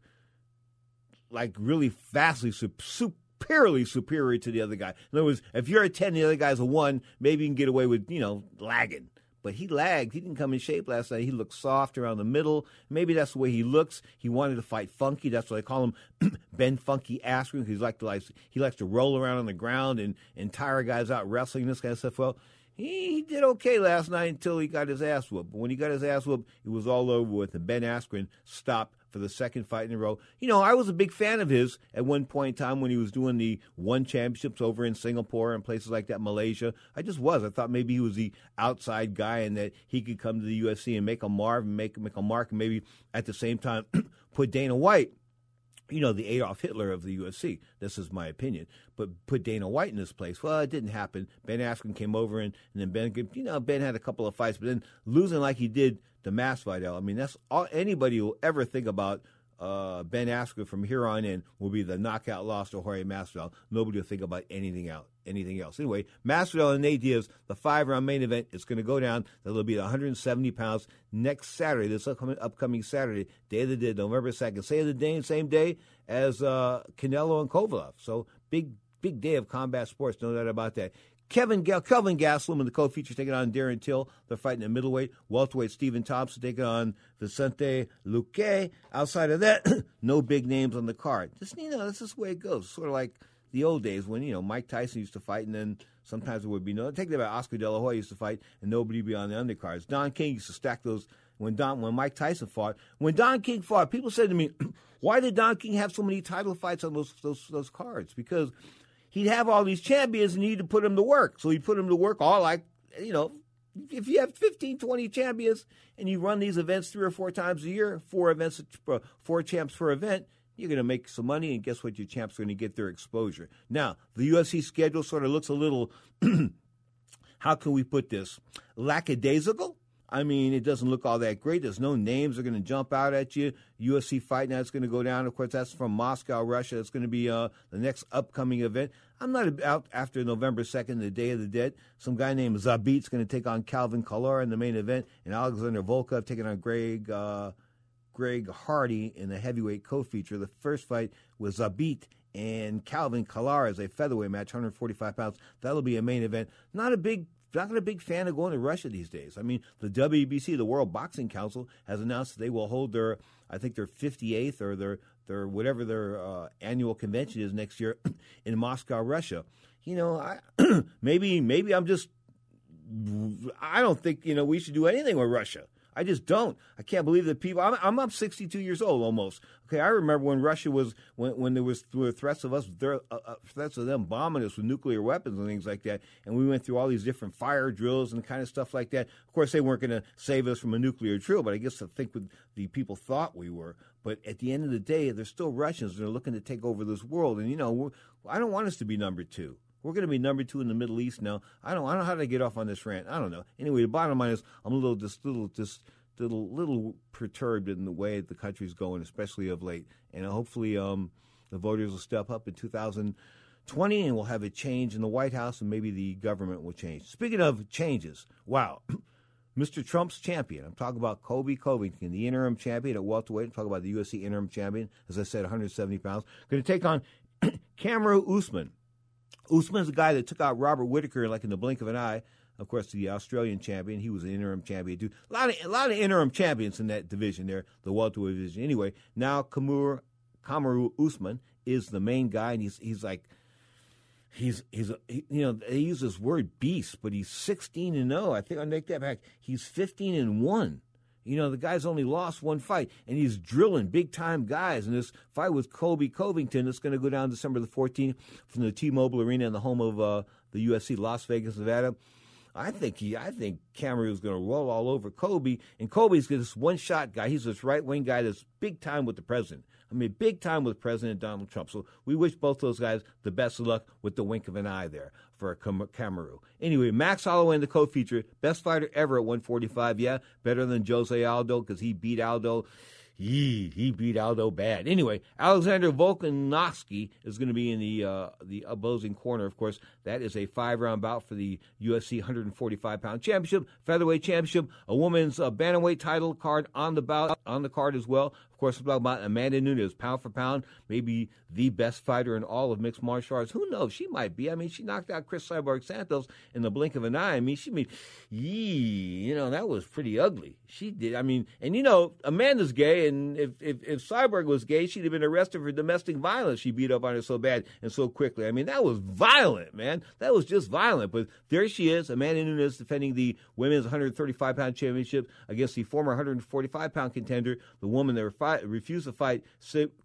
like really vastly superiorly superior to the other guy. In other words, if you're a ten, the other guy's a one, maybe you can get away with you know lagging. But he lagged. He didn't come in shape last night. He looked soft around the middle. Maybe that's the way he looks. He wanted to fight funky. That's why I call him Ben Funky Askren. He likes to like he likes to roll around on the ground and and tire guys out wrestling this kind of stuff. Well, he, he did okay last night until he got his ass whooped. But when he got his ass whooped, it was all over with. And Ben Askren stopped for the second fight in a row. You know, I was a big fan of his at one point in time when he was doing the one championships over in Singapore and places like that, Malaysia. I just was. I thought maybe he was the outside guy and that he could come to the UFC and make a mark and make make a mark and maybe at the same time put Dana White you know, the Adolf Hitler of the UFC. This is my opinion. But put Dana White in this place. Well, it didn't happen. Ben Askren came over and, and then Ben, you know, Ben had a couple of fights, but then losing like he did the Masvidal. I mean, that's all anybody will ever think about. Uh, ben Askren from here on in will be the knockout loss to Jorge Masvidal. Nobody will think about anything else. Anything else? Anyway, Masvidal and Nate Diaz, the five-round main event, it's going to go down. That'll be 170 pounds next Saturday. This upcoming, upcoming Saturday, day of the day, November second. Same the day, same day as uh, Canelo and Kovalev. So big, big day of combat sports. No doubt about that. Kevin Kelvin Gastelum and the co-feature taking on Darren Till. They're fighting at middleweight. Welterweight Stephen Thompson taking on Vicente Luque. Outside of that, no big names on the card. Just you know, this is the way it goes. Sort of like the old days when you know Mike Tyson used to fight, and then sometimes it would be no. Take that about Oscar De La Hoya used to fight, and nobody would be on the undercards. Don King used to stack those when Don when Mike Tyson fought. When Don King fought, people said to me, "Why did Don King have so many title fights on those those those cards?" Because he'd have all these champions and he to put them to work. So he'd put them to work all like, you know, if you have 15, 20 champions and you run these events three or four times a year, four events, uh, four champs per event, you're going to make some money. And guess what? Your champs are going to get their exposure. Now, the UFC schedule sort of looks a little, how can we put this, lackadaisical? I mean, it doesn't look all that great. There's no names that are going to jump out at you. UFC Fight Night's going to go down. Of course, that's from Moscow, Russia. It's going to be uh, the next upcoming event. I'm not out after November 2nd, the Day of the Dead. Some guy named Zabit's going to take on Calvin Kattar in the main event, and Alexander Volkov taking on Greg uh, Greg Hardy in the heavyweight co-feature. The first fight was Zabit and Calvin Kattar as a featherweight match, 145 pounds. That'll be a main event. Not a big not a big fan of going to Russia these days. I mean, the WBC, the World Boxing Council, has announced that they will hold their, I think their 58th or their their whatever their uh, annual convention is next year in Moscow, Russia. You know, I, maybe maybe I'm just I don't think you know we should do anything with Russia. I just don't. I can't believe that people. I'm, I'm up 62 years old almost. Okay, I remember when Russia was when when there was there were threats of us, there, uh, uh, threats of them bombing us with nuclear weapons and things like that, and we went through all these different fire drills and kind of stuff like that. Of course, they weren't going to save us from a nuclear drill, but I guess I think what the people thought we were. But at the end of the day, they're still Russians. They're looking to take over this world, and you know, I don't want us to be number two. We're going to be number two in the Middle East now. I don't. I don't know how to get off on this rant. I don't know. Anyway, the bottom line is, I'm a little just little just little little perturbed in the way the country's going, especially of late. And hopefully, um, the voters will step up in 2020, and we'll have a change in the White House, and maybe the government will change. Speaking of changes, wow. Mr. Trump's champion. I'm talking about Colby Covington, the interim champion at welterweight. I'm talking about the UFC interim champion, as I said, 170 pounds. Going to take on Kamaru Usman. Usman's the guy that took out Robert Whitaker like in the blink of an eye. Of course, the Australian champion. He was an interim champion too. A lot of a lot of interim champions in that division there, the welterweight division. Anyway, now Kamur Kamaru Usman is the main guy, and he's he's like he's he's he, you know they use this word beast, but he's 16 and 0. I think I will make that back. He's 15 and one. You know, the guy's only lost one fight, and he's drilling big time guys. And this fight with Colby Covington is going to go down December the 14th from the T Mobile Arena in the home of uh, the USC Las Vegas, Nevada. I think he, I think Cameron is going to roll all over Colby, and Colby's this one shot guy. He's this right wing guy that's big time with the president. I mean, big time with President Donald Trump. So we wish both those guys the best of luck with the wink of an eye there for Kamaru. Anyway, Max Holloway in the co-feature, best fighter ever at 145. Yeah, better than Jose Aldo because he beat Aldo Yee, he beat Aldo bad. Anyway, Alexander Volkanovski is going to be in the uh, the opposing corner. Of course, that is a five round bout for the UFC 145 pound championship, featherweight championship, a women's uh, bantamweight title card on the bout on the card as well Of course, we're talking about Amanda Nunes, pound for pound, maybe the best fighter in all of mixed martial arts. Who knows? She might be. I mean, she knocked out Cris Cyborg Santos in the blink of an eye. I mean, she made, yee, you know, that was pretty ugly. She did. I mean, and you know, Amanda's gay, and if, if, if Cyborg was gay, she'd have been arrested for domestic violence. She beat up on her so bad and so quickly. I mean, that was violent, man. That was just violent. But there she is, Amanda Nunes defending the women's 135 pound championship against the former 145 pound contender, the woman that refused to fight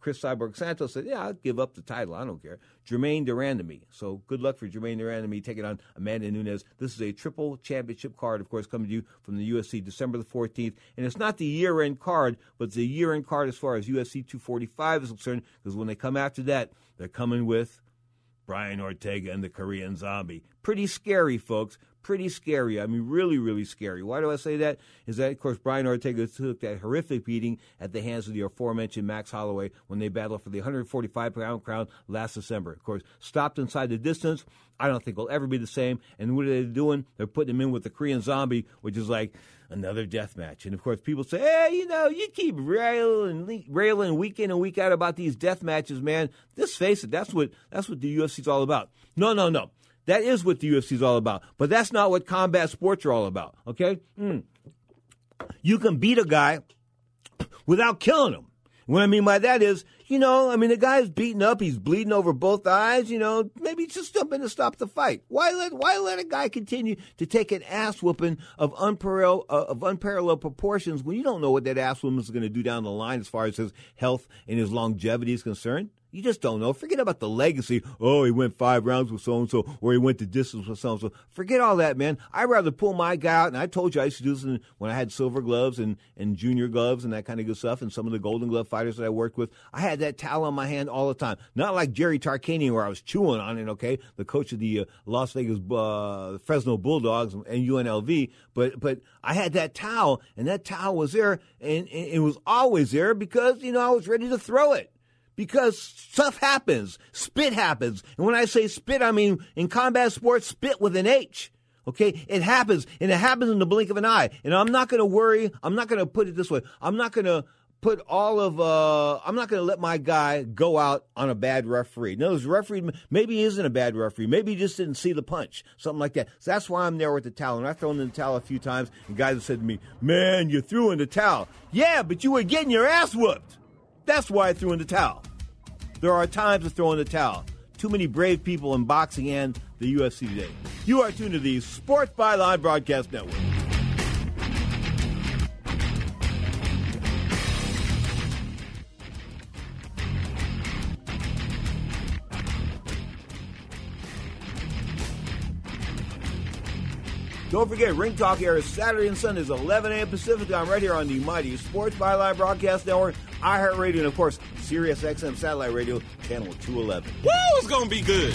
Cris Cyborg Santos, said, Yeah, I'll give up the title. I don't care. Germaine de Randamie. So good luck for Germaine de Randamie taking on Amanda Nunes. This is a triple championship card, of course, coming to you from the UFC December the 14th. And it's not the year end card, but it's the year end card as far as UFC 245 is concerned, because when they come after that, they're coming with Brian Ortega and the Korean Zombie. Pretty scary, folks pretty scary. I mean, really, really scary. Why do I say that? Is that, of course, Brian Ortega took that horrific beating at the hands of the aforementioned Max Holloway when they battled for the 145 pound crown last December. Of course, stopped inside the distance. I don't think will ever be the same. And what are they doing? They're putting him in with the Korean Zombie, which is like another death match. And of course, people say, "Hey, you know, you keep railing, railing week in and week out about these death matches, man. Just face it, that's what that's what the UFC's all about." No, no, no. That is what the UFC is all about. But that's not what combat sports are all about, okay? Mm. You can beat a guy without killing him. What I mean by that is, you know, I mean, the guy's beaten up, he's bleeding over both eyes, you know, maybe just jump in to stop the fight. Why let, why let a guy continue to take an ass whooping of unparalleled, uh, of unparalleled proportions when you don't know what that ass whooping is going to do down the line as far as his health and his longevity is concerned? You just don't know. Forget about the legacy. Oh, he went five rounds with so and so, or he went the distance with so and so. Forget all that, man. I'd rather pull my guy out, and I told you I used to do this when I had silver gloves and, and junior gloves and that kind of good stuff, and some of the golden glove fighters that I worked with. I had that towel on my hand all the time. Not like Jerry Tarkanian, where I was chewing on it, okay? The coach of the uh, Las Vegas uh, Fresno Bulldogs and UNLV, but, but I had that towel, and that towel was there, and, and it was always there because, you know, I was ready to throw it because stuff happens. Spit happens. And when I say spit, I mean in combat sports, spit with an H. Okay, it happens, and it happens in the blink of an eye. And I'm not going to worry. I'm not going to put it this way. I'm not going to put all of. Uh, I'm not going to let my guy go out on a bad referee. No, this referee maybe he isn't a bad referee. Maybe he just didn't see the punch, something like that. So that's why I'm there with the towel. And I've thrown in the towel a few times, and guys have said to me, "Man, you threw in the towel." Yeah, but you were getting your ass whooped. That's why I threw in the towel. There are times to throw in the towel. Too many brave people in boxing and the UFC today. You are tuned to the Sports Byline Broadcast Network. Don't forget, Ring Talk airs Saturday and Sundays, 11 a.m. Pacific time, right here on the Mighty Sports Byline Broadcast Network, iHeartRadio, and of course, Sirius XM Satellite Radio, Channel 211. Woo! It's going to be good.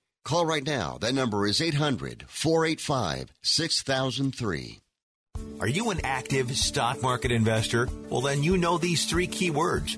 Call right now. That number is 800 485 6003. Are you an active stock market investor? Well, then you know these three key words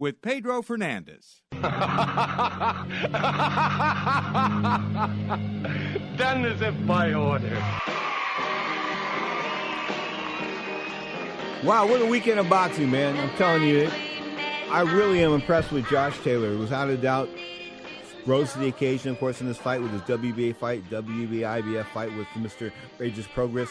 with Pedro Fernandez. Done as if by order. Wow, what a weekend of boxing, man. I'm telling you, I really am impressed with Josh Taylor. It was without a doubt rose to the occasion, of course, in this fight with his WBA fight, WBA IBF fight with Mr. Regis Prograis.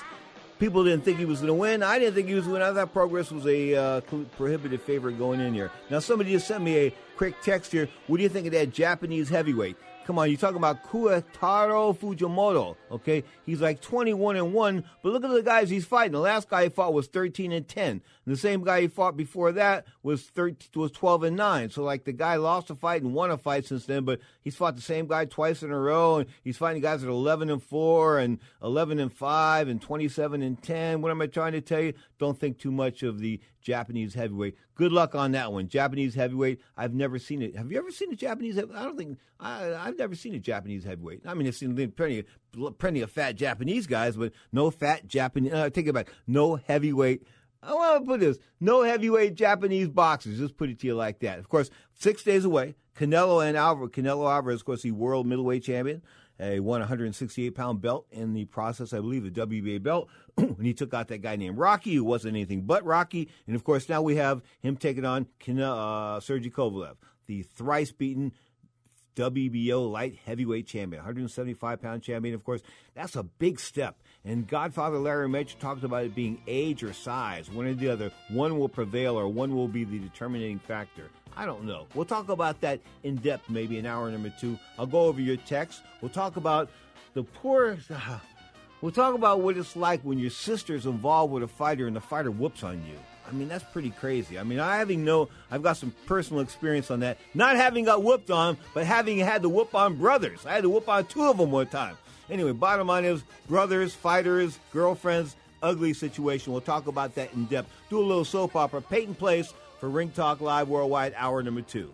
People didn't think he was going to win. I didn't think he was going to win. I thought Prograis was a uh, prohibitive favorite going in here. Now, somebody just sent me a quick text here. What do you think of that Japanese heavyweight? Come on, you're talking about Kyotaro Fujimoto. Okay, he's like 21 and one, but look at the guys he's fighting. The last guy he fought was 13 and 10. And the same guy he fought before that was 13, was 12 and nine. So like the guy lost a fight and won a fight since then, but he's fought the same guy twice in a row, and he's fighting guys at 11 and four and 11 and five and 27 and 10. What am I trying to tell you? Don't think too much of the Japanese heavyweight. Good luck on that one. Japanese heavyweight. I've never seen it. Have you ever seen a Japanese? I don't think I, have never seen a Japanese heavyweight. I mean, I've seen plenty, of, plenty of fat Japanese guys, but no fat Japanese. Uh, take it back. No heavyweight. I want to put this: no heavyweight Japanese boxers. Just put it to you like that. Of course, six days away. Canelo and Alvarez. Canelo Alvarez, of course, the world middleweight champion He won a 168 pound belt in the process, I believe, the WBA belt. when he took out that guy named Rocky, who wasn't anything but Rocky. And of course, now we have him taking on uh, Sergey Kovalev, the thrice beaten WBO light heavyweight champion, 175 pound champion. Of course, that's a big step. And Godfather Larry Mitch talks about it being age or size, one or the other. One will prevail or one will be the determining factor. I don't know. We'll talk about that in depth maybe an hour number two. I'll go over your text. We'll talk about the poor. Uh, we'll talk about what it's like when your sister's involved with a fighter and the fighter whoops on you. I mean, that's pretty crazy. I mean, I having no, I've got some personal experience on that. Not having got whooped on, but having had to whoop on brothers. I had to whoop on two of them one time. Anyway, bottom line is brothers, fighters, girlfriends, ugly situation. We'll talk about that in depth. Do a little soap opera. Peyton Place for Ring Talk Live Worldwide, hour number two.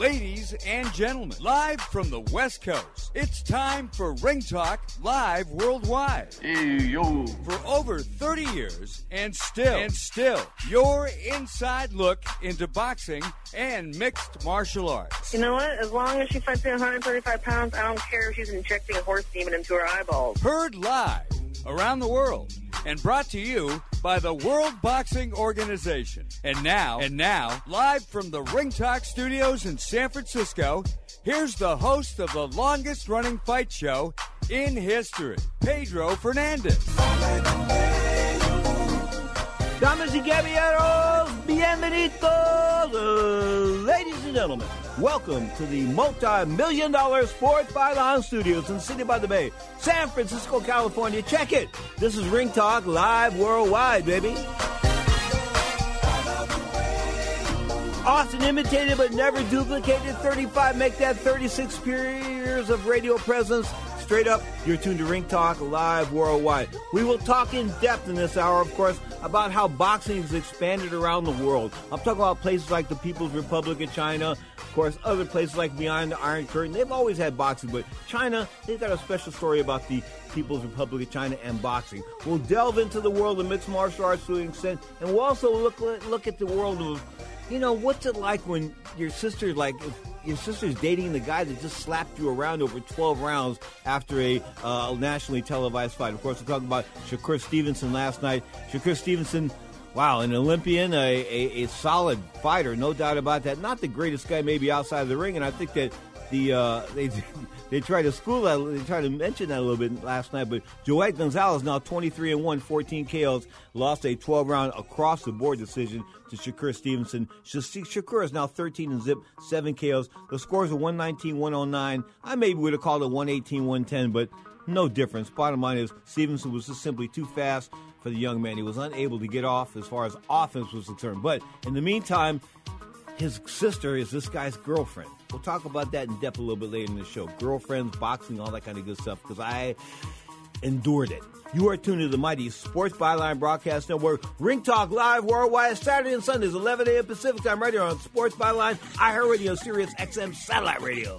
Ladies and gentlemen, live from the West Coast, it's time for Ring Talk Live Worldwide. Hey, yo. For over 30 years, and still, and still, your inside look into boxing and mixed martial arts. You know what? As long as she fights at 135 pounds, I don't care if she's injecting a horse demon into her eyeballs. Heard live around the world and brought to you by the World Boxing Organization. And now, and now, live from the Ring Talk Studios in San Francisco, here's the host of the longest running fight show in history, Pedro Fernandez. Damas y caballeros, bienvenidos, uh, ladies and gentlemen. Welcome to the multi-million dollar Sports Byline Studios in City by the Bay, San Francisco, California. Check it. This is Ring Talk live worldwide, baby. Often imitated but never duplicated. 35 make that 36 years of radio presence straight up. You're tuned to Ring Talk live worldwide. We will talk in depth in this hour, of course, about how boxing has expanded around the world. I'm talking about places like the People's Republic of China, of course, other places like Behind the Iron Curtain. They've always had boxing, but China, they've got a special story about the People's Republic of China and boxing. We'll delve into the world of mixed martial arts to an extent, and we'll also look look at the world of, you know, what's it like when your sister like. Your sister's dating the guy that just slapped you around over 12 rounds after a uh, nationally televised fight. Of course, we're talking about Shakur Stevenson last night. Shakur Stevenson, wow, an Olympian, a, a, a, solid fighter, no doubt about that. Not the greatest guy maybe outside of the ring, and I think that the uh, they they tried to school that they tried to mention that a little bit last night. But Joet Gonzalez now 23 and 1, 14 KOs, lost a 12 round across the board decision to Shakur Stevenson. Shakur is now 13 and zip, 7 KOs. The scores are 119, 109. I maybe would have called it 118, 110, but no difference. Bottom line is Stevenson was just simply too fast for the young man. He was unable to get off as far as offense was concerned. But in the meantime, his sister is this guy's girlfriend. We'll talk about that in depth a little bit later in the show. Girlfriends, boxing, all that kind of good stuff, because I endured it. You are tuned to the mighty Sports Byline Broadcast Network. Ring Talk Live worldwide Saturday and Sundays, 11 a.m. Pacific Time, right here on Sports Byline, iHeartRadio, Sirius XM Satellite Radio.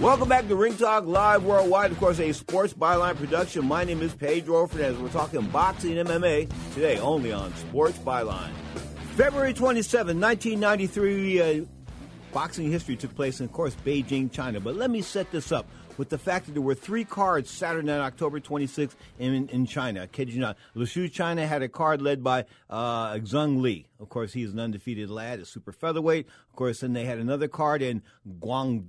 Welcome back to Ring Talk Live Worldwide. Of course, a sports byline production. My name is Pedro Fernandez. We're talking boxing MMA today, only on Sports Byline. February 27, 1993, uh, boxing history took place in, of course, Beijing, China. But let me set this up with the fact that there were three cards Saturday night, October 26th, in, in China. I kid you not. Lushu, China had a card led by uh, Li. Of course, he's an undefeated lad, a super featherweight. Of course, then they had another card in Guang.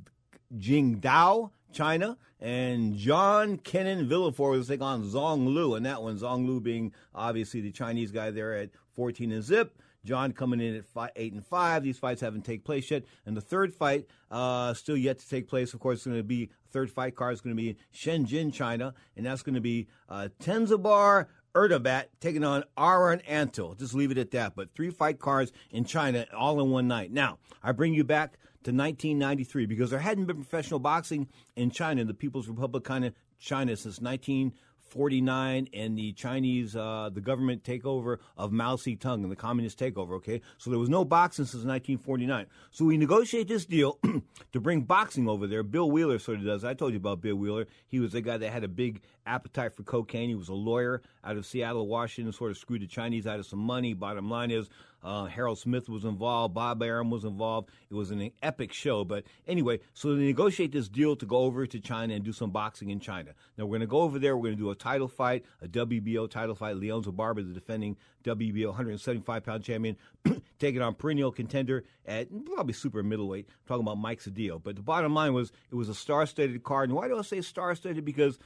Jingdao, China, and John Kenan Villafort was taking on Zong Lu, and that one, Zong Lu being obviously the Chinese guy there at 14 and zip. John coming in at five, eight and five. These fights haven't taken place yet, and the third fight uh, still yet to take place. Of course, it's going to be third fight card is going to be Shenzhen, China, and that's going to be uh, Tenzabar Erdabat taking on Aaron Antil. Just leave it at that. But three fight cards in China all in one night. Now, I bring you back to 1993 because there hadn't been professional boxing in China, the People's Republic of China, since 1949 and the Chinese, uh, the government takeover of Mao Zedong and the communist takeover. Okay, so there was no boxing since 1949. So we negotiate this deal to bring boxing over there. Bill Wheeler sort of does. I told you about Bill Wheeler. He was the guy that had a big appetite for cocaine. He was a lawyer out of Seattle, Washington. Sort of screwed the Chinese out of some money. Bottom line is. Uh, Harold Smith was involved. Bob Arum was involved. It was an epic show. But anyway, so they negotiate this deal to go over to China and do some boxing in China. Now we're going to go over there. We're going to do a title fight, a WBO title fight. Leonzer Barber, the defending WBO 175 pound champion, taking on perennial contender at probably super middleweight. I'm talking about Mike Sedillo. But the bottom line was it was a star-studded card. And why do I say star-studded? Because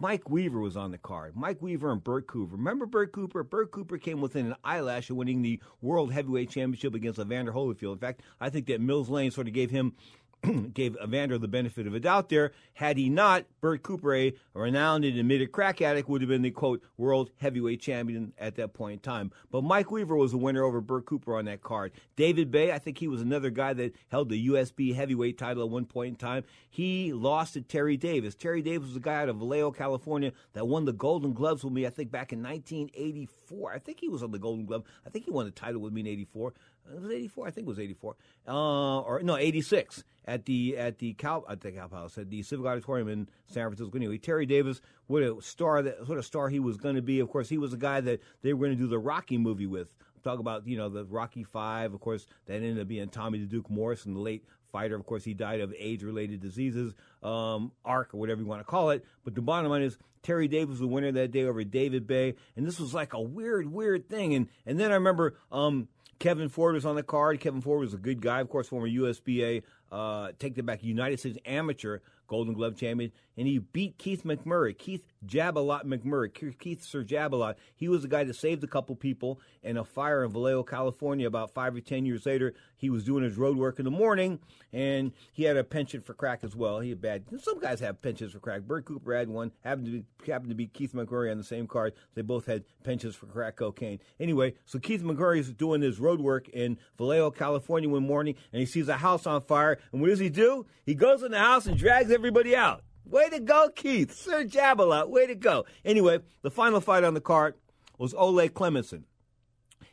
Mike Weaver was on the card. Mike Weaver and Bert Cooper. Remember Bert Cooper? Bert Cooper came within an eyelash of winning the World Heavyweight Championship against Evander Holyfield. In fact, I think that Mills Lane sort of gave him gave Evander the benefit of a doubt there. Had he not, Bert Cooper, a renowned and admitted crack addict, would have been the quote world heavyweight champion at that point in time. But Mike Weaver was the winner over Bert Cooper on that card. David Bey, I think he was another guy that held the USB heavyweight title at one point in time. He lost to Terry Davis. Terry Davis was a guy out of Vallejo, California that won the Golden Gloves with me, I think back in 1984. I think he was on the Golden Glove. I think he won the title with me in 84. It was 84. I think it was 84. Uh, or no, 86 at the at the Cal at the Cal Palace at the Civic Auditorium in San Francisco. Anyway, Terry Davis, what a star that what a star he was going to be. Of course, he was a guy that they were going to do the Rocky movie with. Talk about you know the Rocky Five. Of course, that ended up being Tommy the Duke Morrison, the late fighter. Of course, he died of age-related diseases, um, ARC or whatever you want to call it. But the bottom line is Terry Davis was the winner that day over David Bey, and this was like a weird, weird thing. And and then I remember. Um, Kevin Ford was on the card. Kevin Ford was a good guy, of course, former USBA, uh, take it back, United States amateur Golden Glove champion, and he beat Keith McMurray, Keith Jabalot McMurray, Keith Sir Jabalot. He was the guy that saved a couple people in a fire in Vallejo, California, about five or ten years later. He was doing his road work in the morning, and he had a penchant for crack as well. He had bad. Some guys have penchants for crack. Bert Cooper had one. Happened to be happened to be Keith McMurray on the same card. They both had penchants for crack cocaine. Anyway, so Keith McMurray is doing his road work in Vallejo, California, one morning, and he sees a house on fire. And what does he do? He goes in the house and drags everybody out. Way to go, Keith. Sir Jabalot, way to go. Anyway, the final fight on the card was Ole Klemetsen.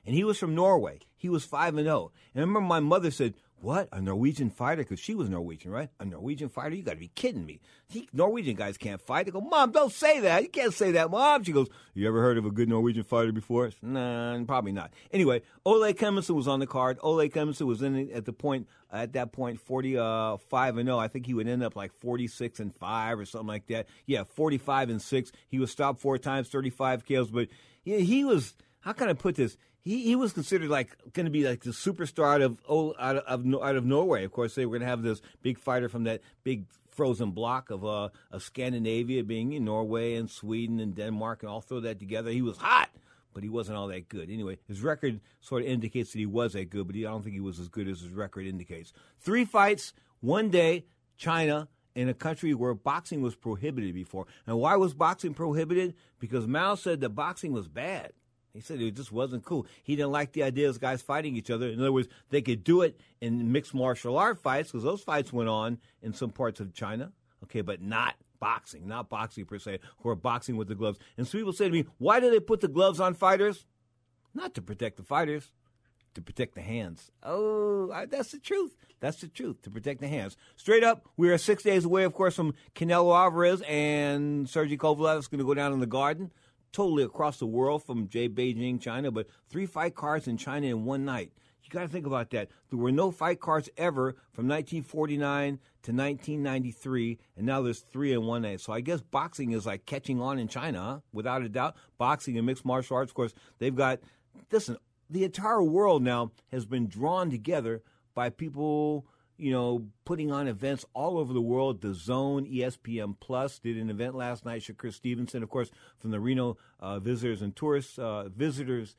And he was from Norway. He was 5 and 0. And I remember my mother said, what? A Norwegian fighter? Because she was Norwegian, right? A Norwegian fighter? You got to be kidding me. He, Norwegian guys can't fight. I go, Mom, don't say that. You can't say that, Mom. She goes, You ever heard of a good Norwegian fighter before? Nah, probably not. Anyway, Ole Klemetsen was on the card. Ole Klemetsen was in at the point at that point 45 uh, and 0. I think he would end up like 46 and 5 or something like that. Yeah, 45 and 6. He was stopped four times, 35 kills, but yeah, he was how can I put this? He, he was considered like going to be like the superstar out of, out of out of Norway. Of course, they were going to have this big fighter from that big frozen block of uh, of Scandinavia, being in Norway and Sweden and Denmark, and all throw that together. He was hot, but he wasn't all that good. Anyway, his record sort of indicates that he was that good, but he, I don't think he was as good as his record indicates. Three fights, one day, China. In a country where boxing was prohibited before. And why was boxing prohibited? Because Mao said that boxing was bad. He said it just wasn't cool. He didn't like the idea of guys fighting each other. In other words, they could do it in mixed martial art fights because those fights went on in some parts of China. Okay, but not boxing, not boxing per se, or boxing with the gloves. And so people say to me, why do they put the gloves on fighters? Not to protect the fighters, to protect the hands. Oh, I, that's the truth. That's the truth, to protect the hands. Straight up, we are six days away, of course, from Canelo Alvarez and Sergey Kovalev is going to go down in the garden totally across the world from J Beijing, China, but three fight cards in China in one night. You got to think about that. There were no fight cards ever from 1949 to 1993, and now there's three in one night. So I guess boxing is like catching on in China, without a doubt. Boxing and mixed martial arts, of course, they've got. Listen, the entire world now has been drawn together by people you know, putting on events all over the world. The Zone, ESPN Plus did an event last night. Shakur Stevenson, of course, from the Reno uh, Visitors and Tourists uh, Visitors.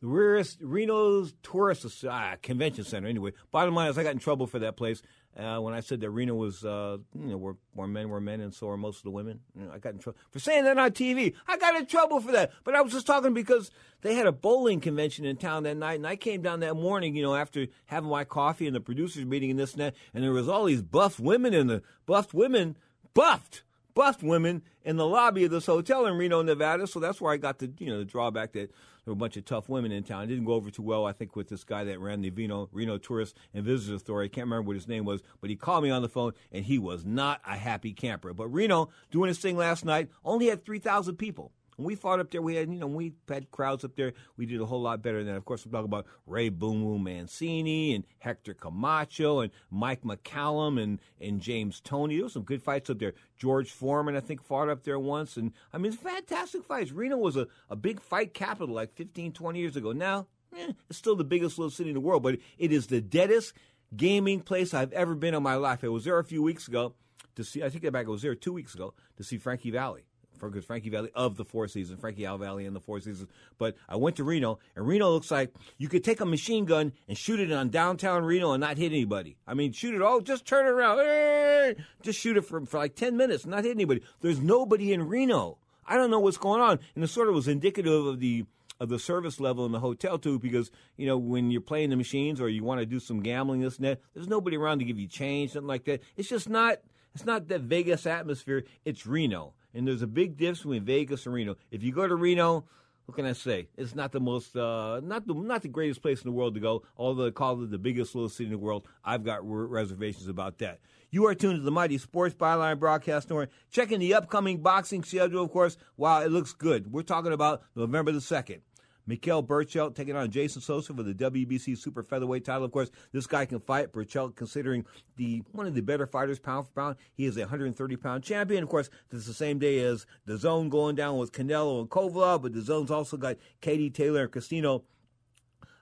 The rarest Reno's Tourist uh, Convention Center. Anyway, bottom line is I got in trouble for that place uh, when I said that Reno was, uh, you know, where, where men were men and so are most of the women. You know, I got in trouble for saying that on TV. I got in trouble for that. But I was just talking because they had a bowling convention in town that night, and I came down that morning, you know, after having my coffee and the producers meeting and this and that, and there was all these buff women in the buffed women, buffed buffed women in the lobby of this hotel in Reno, Nevada. So that's where I got the you know the drawback that there were a bunch of tough women in town. It didn't go over too well, I think, with this guy that ran the Reno, Reno Tourist and Visitors Authority. I can't remember what his name was, but he called me on the phone and he was not a happy camper. But Reno doing his thing last night only had three thousand people. When we fought up there, we had, you know, we had crowds up there. We did a whole lot better than that. Of course, I'm talking about Ray Boom Boom Mancini and Hector Camacho and Mike McCallum and, and James Toney. There were some good fights up there. George Foreman, I think, fought up there once. And, I mean, fantastic fights. Reno was a, a big fight capital like 15, 20 years ago. Now, eh, it's still the biggest little city in the world, but it is the deadest gaming place I've ever been in my life. I was there a few weeks ago to see, I think back, I was there two weeks ago to see Frankie Valli. Because Frankie Valli of the Four Seasons, Frankie Valli and the Four Seasons. But I went to Reno, and Reno looks like you could take a machine gun and shoot it on downtown Reno and not hit anybody. I mean, shoot it all, just turn it around, just shoot it for, for like 10 minutes, not hit anybody. There's nobody in Reno. I don't know what's going on. And it sort of was indicative of the of the service level in the hotel too, because you know when you're playing the machines or you want to do some gambling, this and that, there's nobody around to give you change, something like that. It's just not. It's not that Vegas atmosphere. It's Reno, and there's a big difference between Vegas and Reno. If you go to Reno, what can I say? It's not the most, uh, not the not the greatest place in the world to go. Although they call it the biggest little city in the world, I've got reservations about that. You are tuned to the Mighty Sports Byline Broadcast Network. Checking the upcoming boxing schedule, of course. Wow, it looks good. We're talking about November the 2nd. Miguel Berchelt taking on Jason Sosa for the WBC super featherweight title. Of course, this guy can fight. Berchelt, considering the one of the better fighters pound for pound, he is a 130 pound champion. Of course, this is the same day as the Zone going down with Canelo and Kovalev, but the Zone's also got Katie Taylor and Christina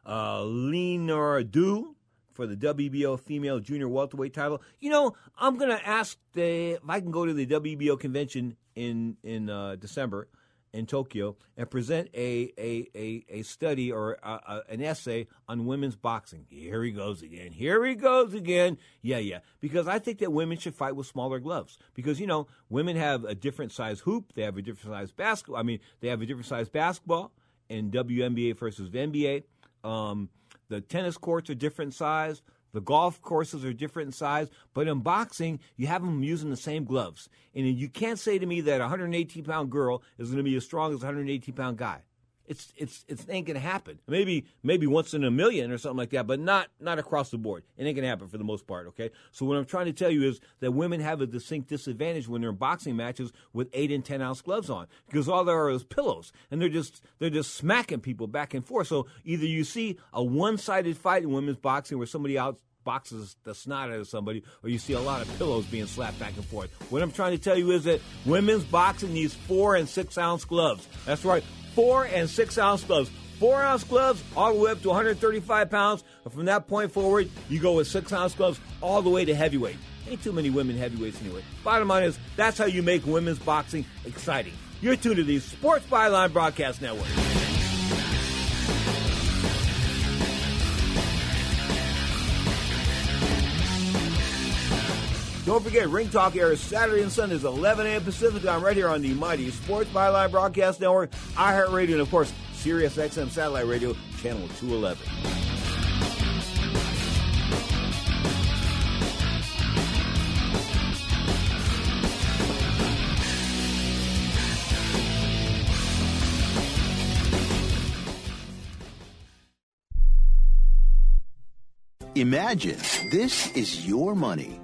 uh, Linardatou for the WBO female junior welterweight title. You know, I'm going to ask the, if I can go to the WBO convention in in uh, December in Tokyo and present a a, a, a study or a, a, an essay on women's boxing. Here he goes again. Here he goes again. Yeah, yeah. Because I think that women should fight with smaller gloves. Because you know, women have a different size hoop. They have a different size basketball. I mean, they have a different size basketball in WNBA versus NBA. Um, the tennis courts are different size. The golf courses are different in size, but in boxing, you have them using the same gloves. And you can't say to me that a 118 pound girl is going to be as strong as a 118 pound guy. It's it's it ain't gonna happen. Maybe maybe once in a million or something like that, but not not across the board. It ain't gonna happen for the most part. Okay. So what I'm trying to tell you is that women have a distinct disadvantage when they're in boxing matches with eight and ten ounce gloves on because all there are is pillows and they're just they're just smacking people back and forth. So either you see a one sided fight in women's boxing where somebody out boxes the snot out of somebody, or you see a lot of pillows being slapped back and forth. What I'm trying to tell you is that women's boxing needs four and six ounce gloves. That's right, four and six ounce gloves. Four ounce gloves all the way up to 135 pounds. And from that point forward, you go with six ounce gloves all the way to heavyweight. Ain't too many women heavyweights anyway. Bottom line is, that's how you make women's boxing exciting. You're tuned to the Sports Byline Broadcast Network. Don't forget, Ring Talk airs Saturday and Sundays, 11 a.m. Pacific time, right here on the Mighty Sports Byline Broadcast Network, iHeartRadio, and of course, Sirius XM Satellite Radio, Channel 211. Imagine this is your money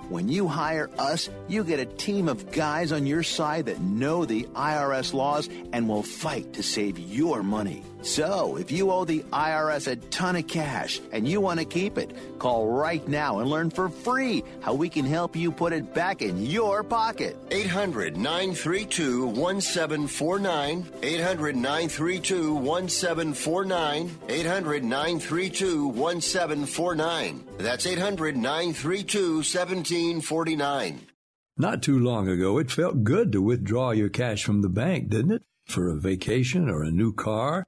When you hire us, you get a team of guys on your side that know the IRS laws and will fight to save your money. So, if you owe the IRS a ton of cash and you want to keep it, call right now and learn for free how we can help you put it back in your pocket. 800 932 1749. 800 932 1749. 800 932 1749. That's 800 932 1749. Not too long ago, it felt good to withdraw your cash from the bank, didn't it? For a vacation or a new car.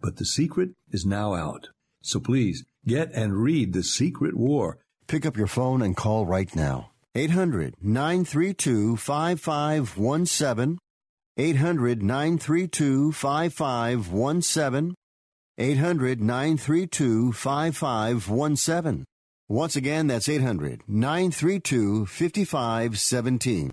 But the secret is now out. So please get and read The Secret War. Pick up your phone and call right now. 800 932 5517. 800 932 5517. 800 932 5517. Once again, that's 800 932 5517.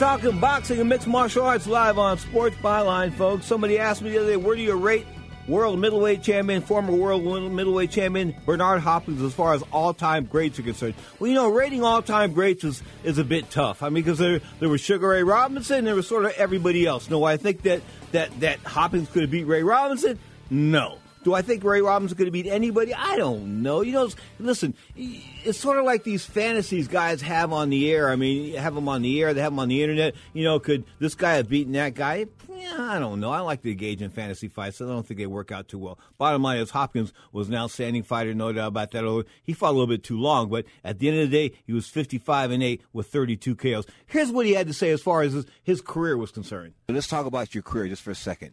Talking boxing and mixed martial arts live on Sports Byline, folks. Somebody asked me the other day, where do you rate world middleweight champion, former world middleweight champion Bernard Hopkins as far as all-time greats are concerned? Well, you know, rating all-time greats is, is a bit tough. I mean, because there, there was Sugar Ray Robinson, there was sort of everybody else. No, I think that, that, that Hopkins could have beat Ray Robinson? No. Do I think Ray Robinson could have beat anybody? I don't know. You know, listen, it's sort of like these fantasies guys have on the air. I mean, you have them on the air, they have them on the internet. You know, could this guy have beaten that guy? Yeah, I don't know. I like to engage in fantasy fights. So I don't think they work out too well. Bottom line is Hopkins was an outstanding fighter, no doubt about that. He fought a little bit too long, but at the end of the day, he was 55 and 8 with 32 KOs. Here's what he had to say as far as his, his career was concerned. Let's talk about your career just for a second.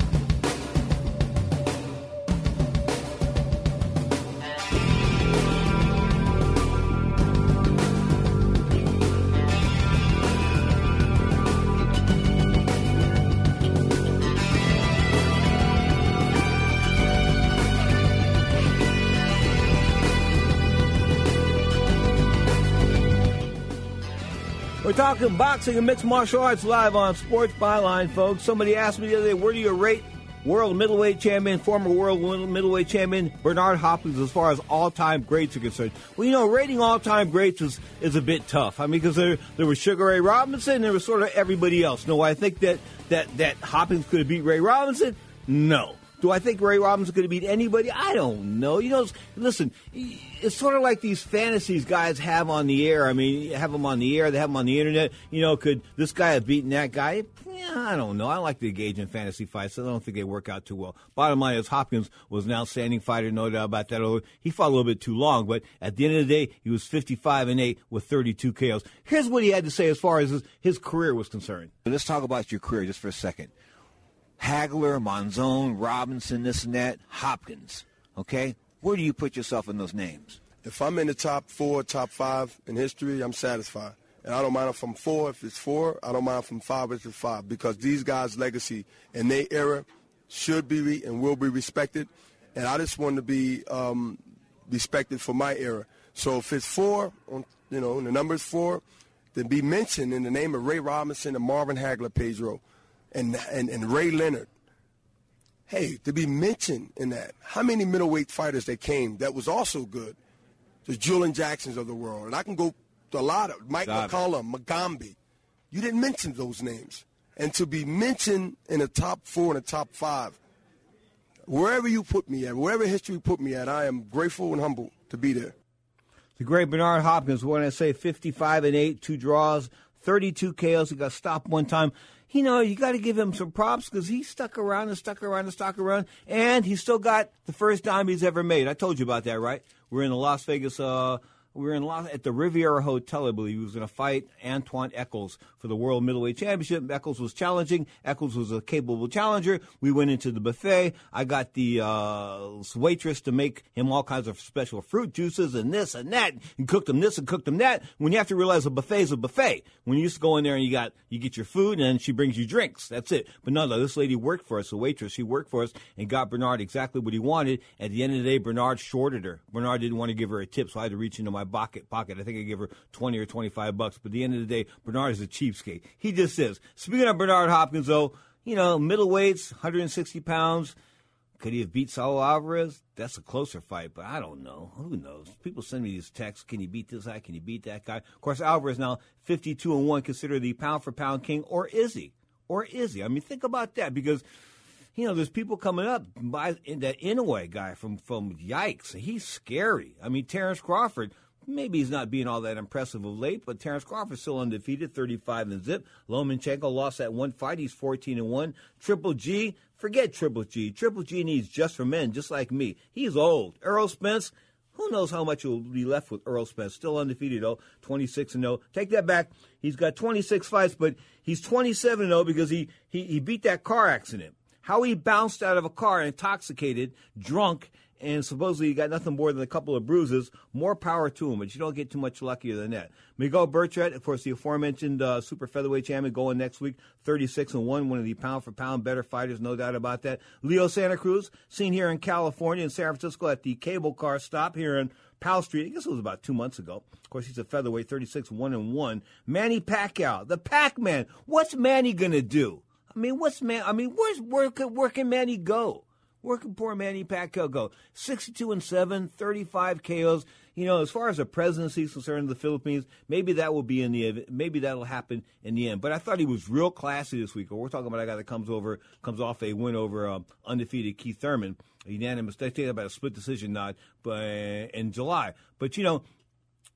Talking boxing and mixed martial arts live on Sports Byline, folks. Somebody asked me the other day, where do you rate world middleweight champion, former world middleweight champion Bernard Hopkins as far as all-time greats are concerned? Well, you know, rating all-time greats is, is a bit tough. I mean, because there, there was Sugar Ray Robinson, there was sort of everybody else. No, I think that, that, that Hopkins could have beat Ray Robinson? No. Do I think Ray Robinson could have beat anybody? I don't know. You know, listen, it's sort of like these fantasies guys have on the air. I mean, have them on the air, they have them on the internet. You know, could this guy have beaten that guy? Yeah, I don't know. I like to engage in fantasy fights. So I don't think they work out too well. Bottom line is Hopkins was an outstanding fighter, no doubt about that. He fought a little bit too long, but at the end of the day, he was 55 and 8 with 32 KOs. Here's what he had to say as far as his, his career was concerned. Let's talk about your career just for a second. Hagler, Monzon, Robinson, this and that, Hopkins. Okay? Where do you put yourself in those names? If I'm in the top four, top five in history, I'm satisfied. And I don't mind if I'm four, if it's four. I don't mind if I'm five, if it's five. Because these guys' legacy in their era should be re- and will be respected. And I just want to be um, respected for my era. So if it's four you know, and the number is four, then be mentioned in the name of Ray Robinson and Marvin Hagler, Pedro, and, and, and Ray Leonard. Hey, to be mentioned in that. How many middleweight fighters that came that was also good? The Julian Jacksons of the world. And I can go to a lot of Mike Stop it. McCallum, Magambi. You didn't mention those names. And to be mentioned in the top four and the top five, wherever you put me at, wherever history put me at, I am grateful and humble to be there. The great Bernard Hopkins, when I say 55 and 8, two draws, 32 KOs. He got stopped one time. You know, you got to give him some props because he stuck around and stuck around and stuck around, and he still got the first dime he's ever made. I told you about that, right? We're in the Las Vegas. Uh, we were in Las, at the Riviera Hotel, I believe. He was going to fight Antwun Echols for the World Middleweight Championship. Echols was challenging. Echols was a capable challenger. We went into the buffet. I got the uh, waitress to make him all kinds of special fruit juices and this and that, and cooked him this and cooked him that. When you have to realize a buffet is a buffet. When you used to go in there and you got you get your food and she brings you drinks. That's it. But no, no, this lady worked for us, the waitress. She worked for us and got Bernard exactly what he wanted. At the end of the day, Bernard shorted her. Bernard didn't want to give her a tip, so I had to reach into my pocket. Pocket. I think I gave her twenty or twenty-five bucks. But at the end of the day, Bernard is a cheapskate. He just is. Speaking of Bernard Hopkins, though, you know, middleweights, 160 pounds. Could he have beat Saul Alvarez? That's a closer fight, but I don't know. Who knows? People send me these texts. Can he beat this guy? Can he beat that guy? Of course, Alvarez now 52 and 1, considered the pound for pound king, or is he? Or is he? I mean, think about that because you know, there's people coming up by that Inoue guy from from Yikes. He's scary. I mean, Terrence Crawford. Maybe he's not being all that impressive of late, but Terrence Crawford's still undefeated, 35 and zip. Lomachenko lost that one fight. He's 14 and one. Triple G, forget Triple G. Triple G needs just for men, just like me. He's old. Errol Spence. Who knows how much will be left with Errol Spence? Still undefeated, though, 26 and 0. Take that back. He's got 26 fights, but he's 27 and 0 because he, he, he beat that car accident. How he bounced out of a car intoxicated, drunk, and supposedly he got nothing more than a couple of bruises. More power to him, but you don't get too much luckier than that. Miguel Berchelt, of course, the aforementioned uh, super featherweight champion, going next week, 36 and 1, one of the pound for pound better fighters, no doubt about that. Leo Santa Cruz, seen here in California, in San Francisco at the cable car stop here in Powell Street. I guess it was about two months ago. Of course, he's a featherweight, 36 1 and 1. Manny Pacquiao, the Pac Man. What's Manny going to do? I mean, what's man? I mean, where's where, where can Manny go? Where can poor Manny Pacquiao go? 62 and 7, 35 KOs. You know, as far as the presidency is concerned in the Philippines, maybe that will be in the maybe that'll happen in the end. But I thought he was real classy this week. We're talking about a guy that comes over comes off a win over um, undefeated Keith Thurman, a unanimous. They think about a split decision nod, but in July. But you know,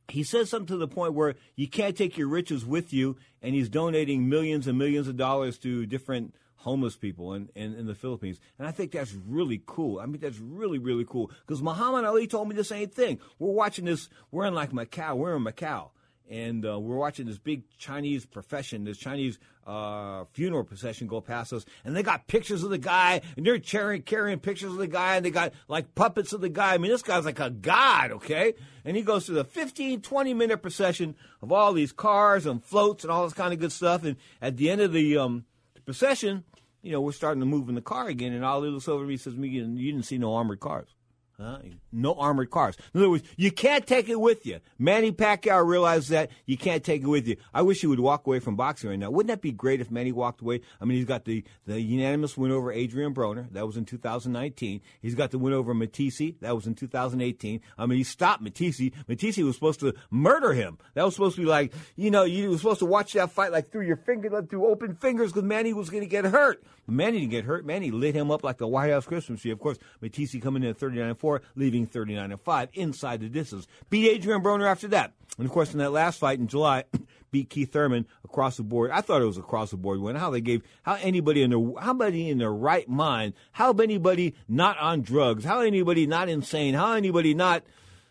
he says something to the point where you can't take your riches with you, and he's donating millions and millions of dollars to different homeless people in, in, in the Philippines. And I think that's really cool. I mean, that's really, really cool. Because Muhammad Ali told me the same thing. We're watching this, we're in like Macau, we're in Macau. And uh, we're watching this big Chinese profession, this Chinese uh, funeral procession go past us. And they got pictures of the guy, and they're carrying, carrying pictures of the guy, and they got like puppets of the guy. I mean, this guy's like a god, okay? And he goes through the 15, 20 minute procession of all these cars and floats and all this kind of good stuff. And at the end of the um, procession, you know, we're starting to move in the car again, and Ali looks over me says, "Me, you didn't see no armored cars." Huh? No armored cars. In other words, you can't take it with you. Manny Pacquiao realized that you can't take it with you. I wish he would walk away from boxing right now. Wouldn't that be great if Manny walked away? I mean, he's got the, the unanimous win over Adrian Broner. That was in 2019. He's got the win over Matthysse. That was in 2018. I mean, he stopped Matthysse. Matthysse was supposed to murder him. That was supposed to be like, you know, you were supposed to watch that fight like through your finger, through open fingers because Manny was going to get hurt. Manny didn't get hurt. Manny lit him up like the White House Christmas tree. Of course, Matthysse coming in at 39 4, leaving 39 5 inside the distance. Beat Adrian Broner after that. And of course, in that last fight in July, beat Keith Thurman across the board. I thought it was across the board win. How they gave, how anybody in their, how anybody in their right mind, how anybody not on drugs, how anybody not insane, how anybody not,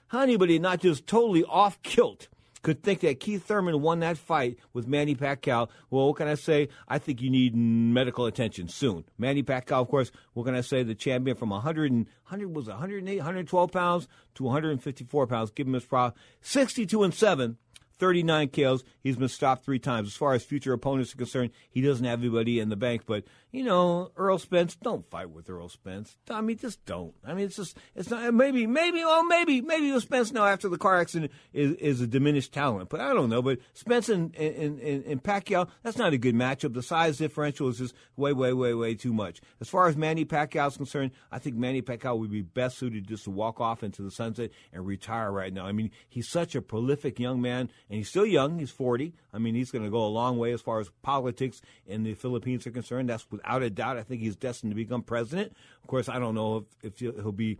how anybody not just totally off kilt could think that Keith Thurman won that fight with Manny Pacquiao. Well, what can I say? I think you need medical attention soon. Manny Pacquiao, of course, what can I say? The champion from 100 and 100 was it 108, 112 pounds to 154 pounds. Give him his props. 62 and seven. 39 KOs. He's been stopped three times. As far as future opponents are concerned, he doesn't have anybody in the bank. But you know, Errol Spence, don't fight with Errol Spence. I mean, just don't. I mean, it's just it's not. Maybe, maybe, well, maybe, maybe Earl Spence now after the car accident is is a diminished talent. But I don't know. But Spence and and, and, and Pacquiao, that's not a good matchup. The size differential is just way, way, way, way too much. As far as Manny Pacquiao is concerned, I think Manny Pacquiao would be best suited just to walk off into the sunset and retire right now. I mean, he's such a prolific young man, and he's still young. He's 40. I mean, he's going to go a long way as far as politics in the Philippines are concerned. That's without a doubt. I think he's destined to become president. Of course, I don't know if, if he'll be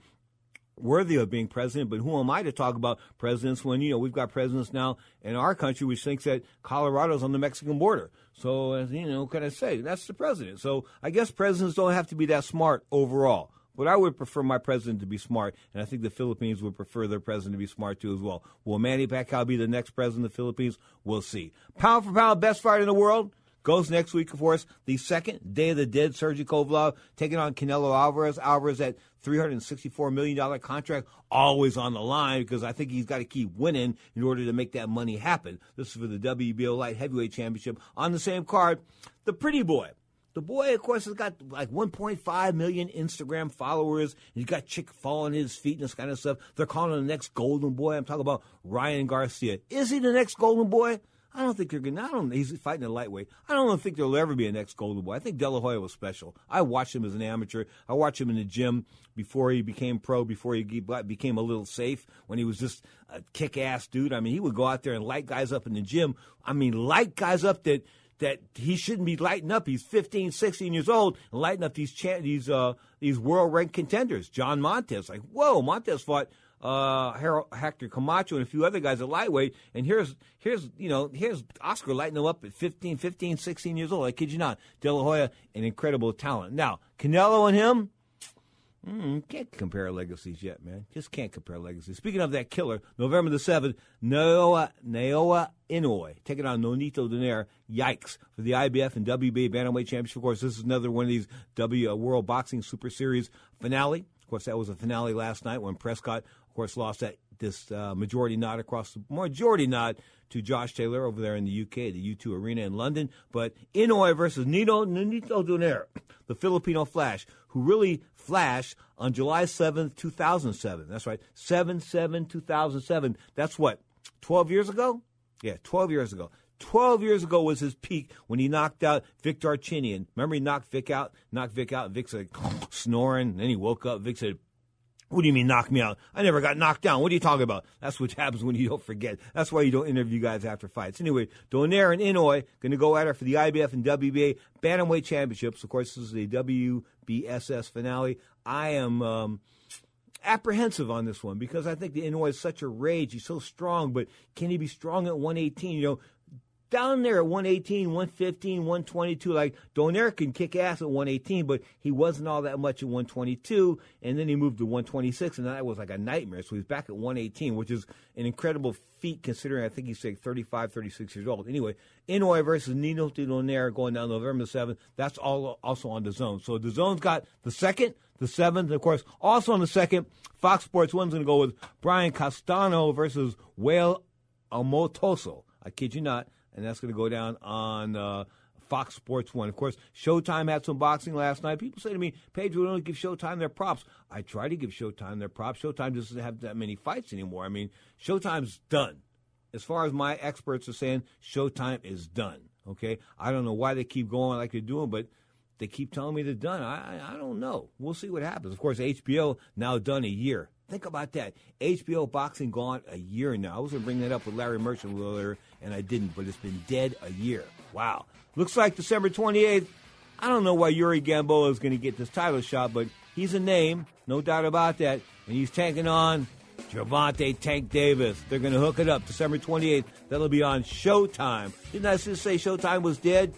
worthy of being president, but who am I to talk about presidents when, you know, we've got presidents now in our country which thinks that Colorado's on the Mexican border. So, you know, what can I say? That's the president. So I guess presidents don't have to be that smart overall. But I would prefer my president to be smart, and I think the Philippines would prefer their president to be smart too as well. Will Manny Pacquiao be the next president of the Philippines? We'll see. Pound for pound, best fighter in the world goes next week, of course. The second Day of the Dead, Sergey Kovalev taking on Canelo Alvarez. Alvarez at $364 million contract, always on the line because I think he's got to keep winning in order to make that money happen. This is for the WBO Light Heavyweight Championship. On the same card, the pretty boy, the boy, of course, has got like 1.5 million Instagram followers. He's got chick falling his feet and this kind of stuff. They're calling him the next golden boy. I'm talking about Ryan Garcia. Is he the next golden boy? I don't think they're going. I don't. He's fighting a lightweight. I don't think there'll ever be a next Golden Boy. I think De La Hoya was special. I watched him as an amateur. I watched him in the gym before he became pro. Before he became a little safe. When he was just a kick-ass dude. I mean, he would go out there and light guys up in the gym. I mean, light guys up that that he shouldn't be lighting up. He's 15, 16 years old and lighting up these cha- these uh, these world ranked contenders. John Montez, like whoa, Montez fought uh, Hector Camacho and a few other guys at lightweight. And here's here's you know here's Oscar lighting them up at 15, 15, 16 years old. I kid you not. De La Hoya, an incredible talent. Now Canelo and him. Mm, can't compare legacies yet, man. Just can't compare legacies. Speaking of that killer, November the 7th, Naoya, Naoya Inoue taking on Nonito Donaire. Yikes. For the IBF and WBA Bantamweight Championship. Of course, this is another one of these W uh, World Boxing Super Series finale. Of course, that was a finale last night when Prescott of course, lost that this uh, majority nod across the majority nod to Josh Taylor over there in the UK, the O2 Arena in London. But Inoue versus Nito Nito Donaire, the Filipino Flash, who really flashed on July 7th, 2007. That's right, 7 7 2007. That's what, 12 years ago? Yeah, 12 years ago. 12 years ago was his peak when he knocked out Vic Darchinyan. Remember he knocked Vic out, knocked Vic out, Vic said snoring, then he woke up. Vic said, what do you mean knock me out? I never got knocked down. What are you talking about? That's what happens when you don't forget. That's why you don't interview guys after fights. Anyway, Donaire and Inoue going to go at it for the IBF and WBA Bantamweight Championships. Of course, this is the WBSS finale. I am um, apprehensive on this one because I think the Inoue is such a rage. He's so strong, but can he be strong at 118? You know, down there at 118, 115, 122. Like Donaire can kick ass at 118, but he wasn't all that much at 122. And then he moved to 126, and that was like a nightmare. So he's back at 118, which is an incredible feat considering I think he's like 35, 36 years old. Anyway, Inoue versus Nino Donaire going down November 7th. That's all also on the zone. So the zone's got the second, the seventh, and of course, also on the second, Fox Sports One's going to go with Brian Castano versus Whale Amotoso. I kid you not and that's going to go down on uh, Fox Sports One. Of course, Showtime had some boxing last night. People say to me, "Pedro, we don't give Showtime their props." I try to give Showtime their props. Showtime doesn't have that many fights anymore. I mean, Showtime's done. As far as my experts are saying, Showtime is done. Okay, I don't know why they keep going like they're doing, but they keep telling me they're done. I, I, don't know. We'll see what happens. Of course, HBO now done a year. Think about that. HBO boxing gone a year now. I was going to bring that up with Larry Merchant earlier, and I didn't, but it's been dead a year. Wow. Looks like December 28th. I don't know why Yuri Gamboa is going to get this title shot, but he's a name, no doubt about that. And he's tanking on Gervonta Tank Davis. They're going to hook it up December 28th. That'll be on Showtime. Didn't I just say Showtime was dead?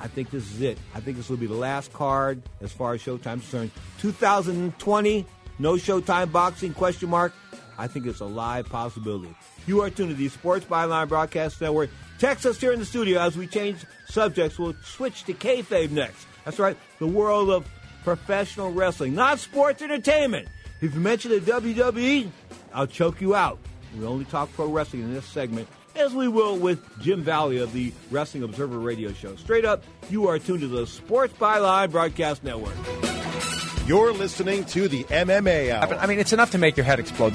I think this is it. I think this will be the last card as far as Showtime's concerned. 2020, no Showtime boxing question mark. I think it's a live possibility. You are tuned to the Sports Byline Broadcast Network. Text us here in the studio as we change subjects. We'll switch to kayfabe next. That's right, the world of professional wrestling, not sports entertainment. If you mention the WWE, I'll choke you out. We only talk pro wrestling in this segment as we will with Jim Valley of the Wrestling Observer Radio Show. Straight up, you are tuned to the Sports Byline Broadcast Network. You're listening to the MMA Hour. I mean, it's enough to make your head explode.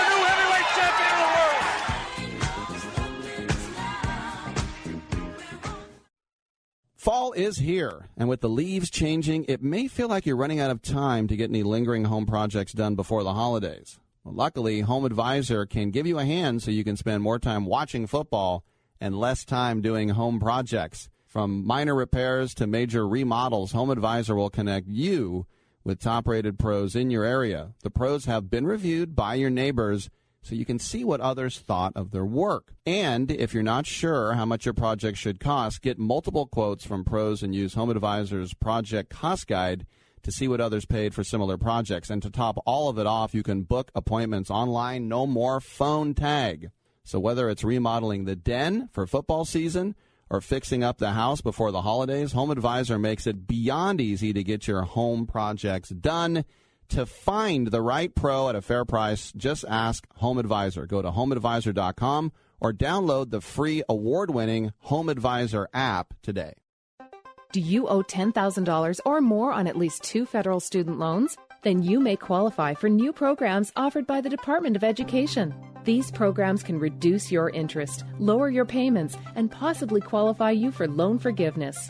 Fall is here, and with the leaves changing, it may feel like you're running out of time to get any lingering home projects done before the holidays. Well, luckily, Home Advisor can give you a hand so you can spend more time watching football and less time doing home projects. From minor repairs to major remodels, Home Advisor will connect you with top rated pros in your area. The pros have been reviewed by your neighbors so you can see what others thought of their work. And if you're not sure how much your project should cost, get multiple quotes from pros and use Home Advisor's project cost guide to see what others paid for similar projects. And to top all of it off, you can book appointments online, no more phone tag. So whether it's remodeling the den for football season or fixing up the house before the holidays, Home Advisor makes it beyond easy to get your home projects done. To find the right pro at a fair price, just ask Home Advisor. Go to homeadvisor.com or download the free award winning Home Advisor app today. Do you owe $10,000 or more on at least two federal student loans? Then you may qualify for new programs offered by the Department of Education. These programs can reduce your interest, lower your payments, and possibly qualify you for loan forgiveness.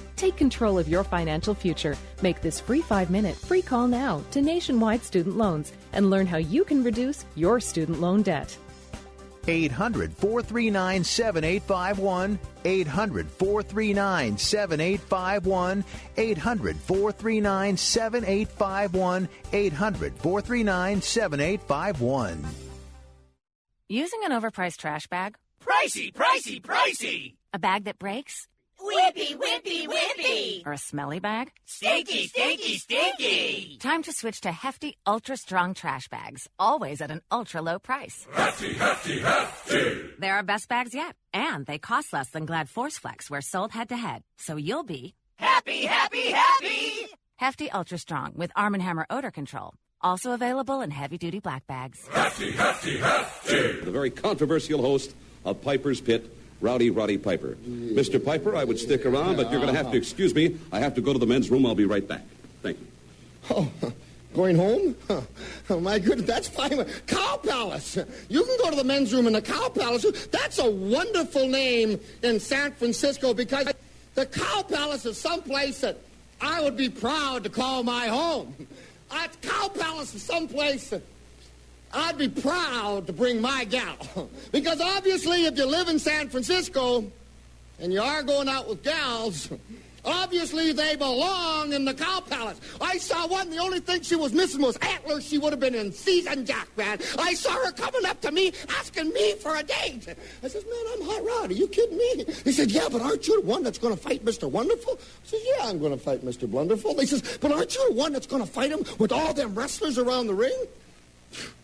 Take control of your financial future. Make this free five minute free call now to Nationwide Student Loans and learn how you can reduce your student loan debt. 800 439 7851. 800 439 7851. 800 439 7851. 800 439 7851. Using an overpriced trash bag? Pricey, pricey, pricey. A bag that breaks? Whippy, whippy, whippy. Or a smelly bag? Stinky, stinky, stinky. Time to switch to hefty, ultra strong trash bags, always at an ultra low price. Hefty, hefty, hefty. They're our best bags yet, and they cost less than Glad Force Flex, where sold head to head. So you'll be Happy, happy, happy. hefty, ultra strong with Arm & Hammer odor control. Also available in heavy duty black bags. Hefty, hefty, hefty. The very controversial host of Piper's Pit, Rowdy Roddy Piper. Mr. Piper, I would stick around, but you're going to have to excuse me. I have to go to the men's room. I'll be right back. Thank you. Oh, going home? Oh, my goodness, that's fine. Cow Palace. You can go to the men's room in the Cow Palace. That's a wonderful name in San Francisco because the Cow Palace is someplace that I would be proud to call my home. Uh, Cow Palace is someplace that I'd be proud to bring my gal. Because obviously, if you live in San Francisco and you are going out with gals, obviously they belong in the Cow Palace. I saw one, the only thing she was missing was antlers. She would have been in season jack, man. I saw her coming up to me, asking me for a date. I says, man, I'm hot rod. Are you kidding me? He said, yeah, but aren't you the one that's going to fight Mr. Wonderful? I says, yeah, I'm going to fight Mr. Blunderful. He says, but aren't you the one that's going to fight him with all them wrestlers around the ring?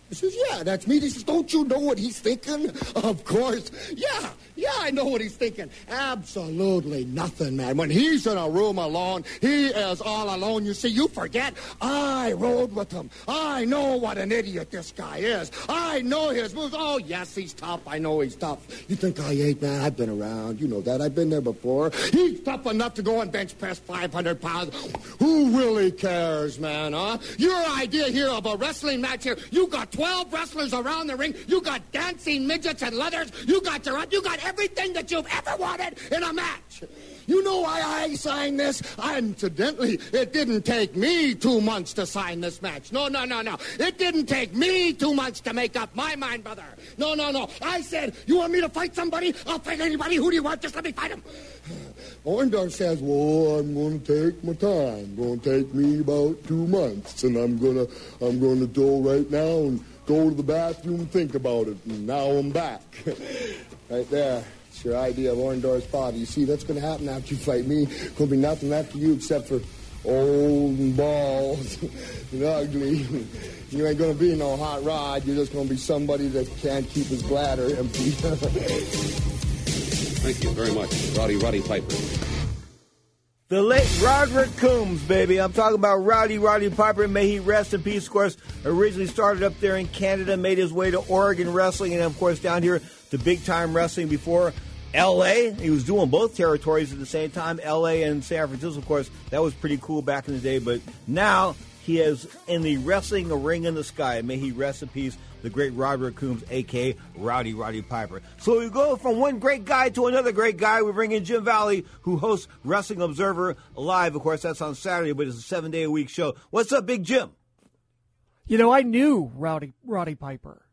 I says, yeah, that's me. He says, don't you know what he's thinking? Of course. Yeah, yeah, I know what he's thinking. Absolutely nothing, man. When he's in a room alone, he is all alone. You see, you forget, I rode with him. I know what an idiot this guy is. I know his moves. Oh, yes, he's tough. I know he's tough. You think I ain't, man? I've been around. You know that. I've been there before. He's tough enough to go and bench press 500 pounds. Who really cares, man, huh? Your idea here of a wrestling match here, you got 12 wrestlers around the ring. You got dancing midgets and leathers. You got your, you got everything that you've ever wanted in a match. You know why I signed this? Incidentally, it didn't take me two months to sign this match. No, no, no, no. It didn't take me two months to make up my mind, brother. No, no, no. I said, you want me to fight somebody? I'll fight anybody. Who do you want? Just let me fight him. Orndorff says, well, I'm going to take my time. Going to take me about two months, and I'm going to, I'm going to go right now and go to the bathroom think about it. And now I'm back. right there. It's your idea of Orndorff's father. You see, that's going to happen after you fight me. To be nothing left of you except for old and bald and ugly. You ain't going to be no hot rod. You're just going to be somebody that can't keep his bladder empty. Thank you very much, Rowdy Roddy Piper. The late Roderick Toombs, baby. I'm talking about Rowdy Roddy Piper. May he rest in peace. Of course, originally started up there in Canada, made his way to Oregon wrestling, and of course down here to big time wrestling before L.A. He was doing both territories at the same time, L.A. and San Francisco. Of course, that was pretty cool back in the day. But now he is in the wrestling ring in the sky. May he rest in peace. The great Roderick Toombs, a.k.a. Rowdy Roddy Piper. So we go from one great guy to another great guy. We bring in Jim Valley, who hosts Wrestling Observer Live. Of course, that's on Saturday, but it's a seven day a week show. What's up, Big Jim? You know, I knew Rowdy Roddy Piper.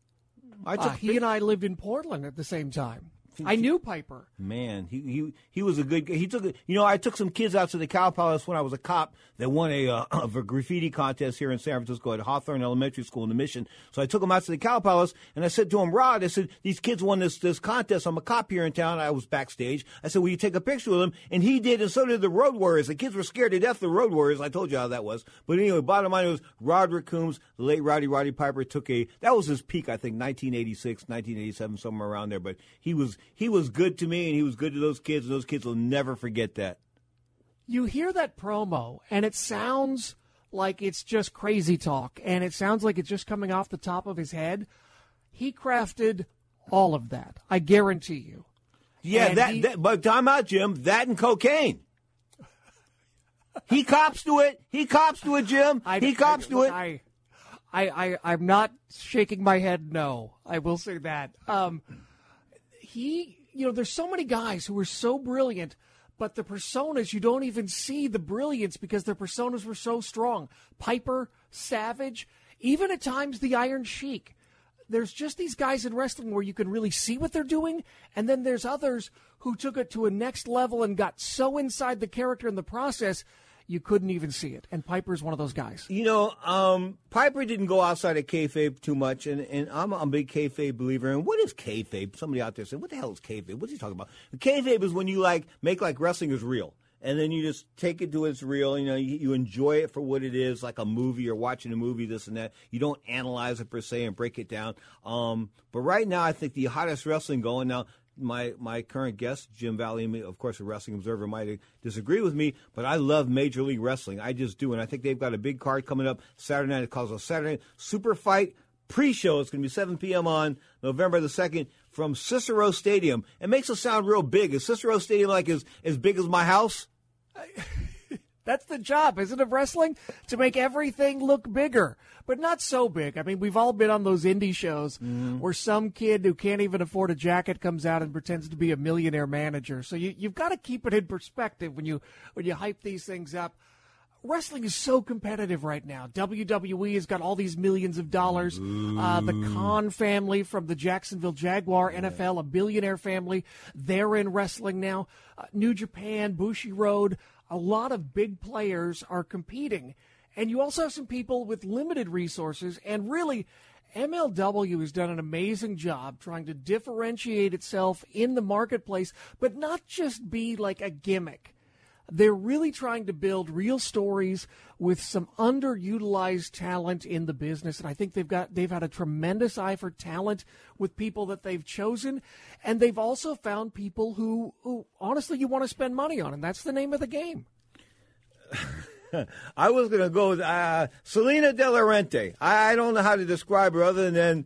I Uh, he and I lived in Portland at the same time. I knew Piper. Man, he he he was a good. guy. He took. You know, I took some kids out to the Cow Palace when I was a cop that won a uh, of a graffiti contest here in San Francisco at Hawthorne Elementary School in the Mission. So I took them out to the Cow Palace and I said to him, Rod, I said these kids won this this contest. I'm a cop here in town. I was backstage. I said, will you take a picture with them? And he did, and so did the Road Warriors. The kids were scared to death of the Road Warriors. I told you how that was. But anyway, bottom line was Roderick Toombs, the late Rowdy Roddy Piper, took a that was his peak. I think 1986, 1987, somewhere around there. But he was he was good to me, and he was good to those kids, and those kids will never forget that. You hear that promo, and it sounds like it's just crazy talk, and it sounds like it's just coming off the top of his head. He crafted all of that. I guarantee you. Yeah, And that, he- that. But time out, Jim. That and cocaine. he cops to it. He cops to it, Jim. he cops to look, it. I, I, I, I'm not shaking my head. No, I will say that. Um, he, you know, there's so many guys who are so brilliant, but the personas you don't even see the brilliance because their personas were so strong. Piper, Savage, even at times the Iron Sheik. There's just these guys in wrestling where you can really see what they're doing, and then there's others who took it to a next level and got so inside the character in the process you couldn't even see it. And Piper's one of those guys. You know, um, Piper didn't go outside of kayfabe too much, and, and I'm a big kayfabe believer. And what is kayfabe? Somebody out there said, "What the hell is kayfabe? What's he talking about?" Kayfabe is when you like make like wrestling is real, and then you just take it to its real. You know, you, you enjoy it for what it is, like a movie or watching a movie, this and that. You don't analyze it per se and break it down. Um, but right now, I think the hottest wrestling going now. My my current guest, Jim Valley, of course, a wrestling observer, might disagree with me, but I love Major League Wrestling. I just do, and I think they've got a big card coming up Saturday night. It calls a Saturday Super Fight pre-show. It's going to be 7 p.m. on November the 2nd from Cicero Stadium. It makes it sound real big. Is Cicero Stadium like as, as big as my house? That's the job, isn't it, of wrestling? To make everything look bigger, but not so big. I mean, we've all been on those indie shows where some kid who can't even afford a jacket comes out and pretends to be a millionaire manager. So you, you've got to keep it in perspective when you when you hype these things up. Wrestling is so competitive right now. WWE has got all these millions of dollars. Uh, the Khan family from the Jacksonville Jaguar NFL, a billionaire family, they're in wrestling now. Uh, New Japan, Bushiroad, a lot of big players are competing. And you also have some people with limited resources. And really, MLW has done an amazing job trying to differentiate itself in the marketplace, but not just be like a gimmick they're really trying to build real stories with some underutilized talent in the business and I think they've got they've had a tremendous eye for talent with people that they've chosen and they've also found people who who honestly you want to spend money on and that's the name of the game. I was going to go with uh, Salina De La Renta. I, I don't know how to describe her other than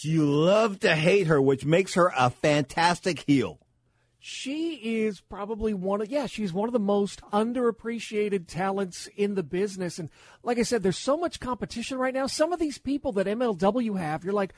you love to hate her, which makes her a fantastic heel. She is probably one of yeah, she's one of the most underappreciated talents in the business. And like I said, there's so much competition right now. Some of these people that MLW have, you're like,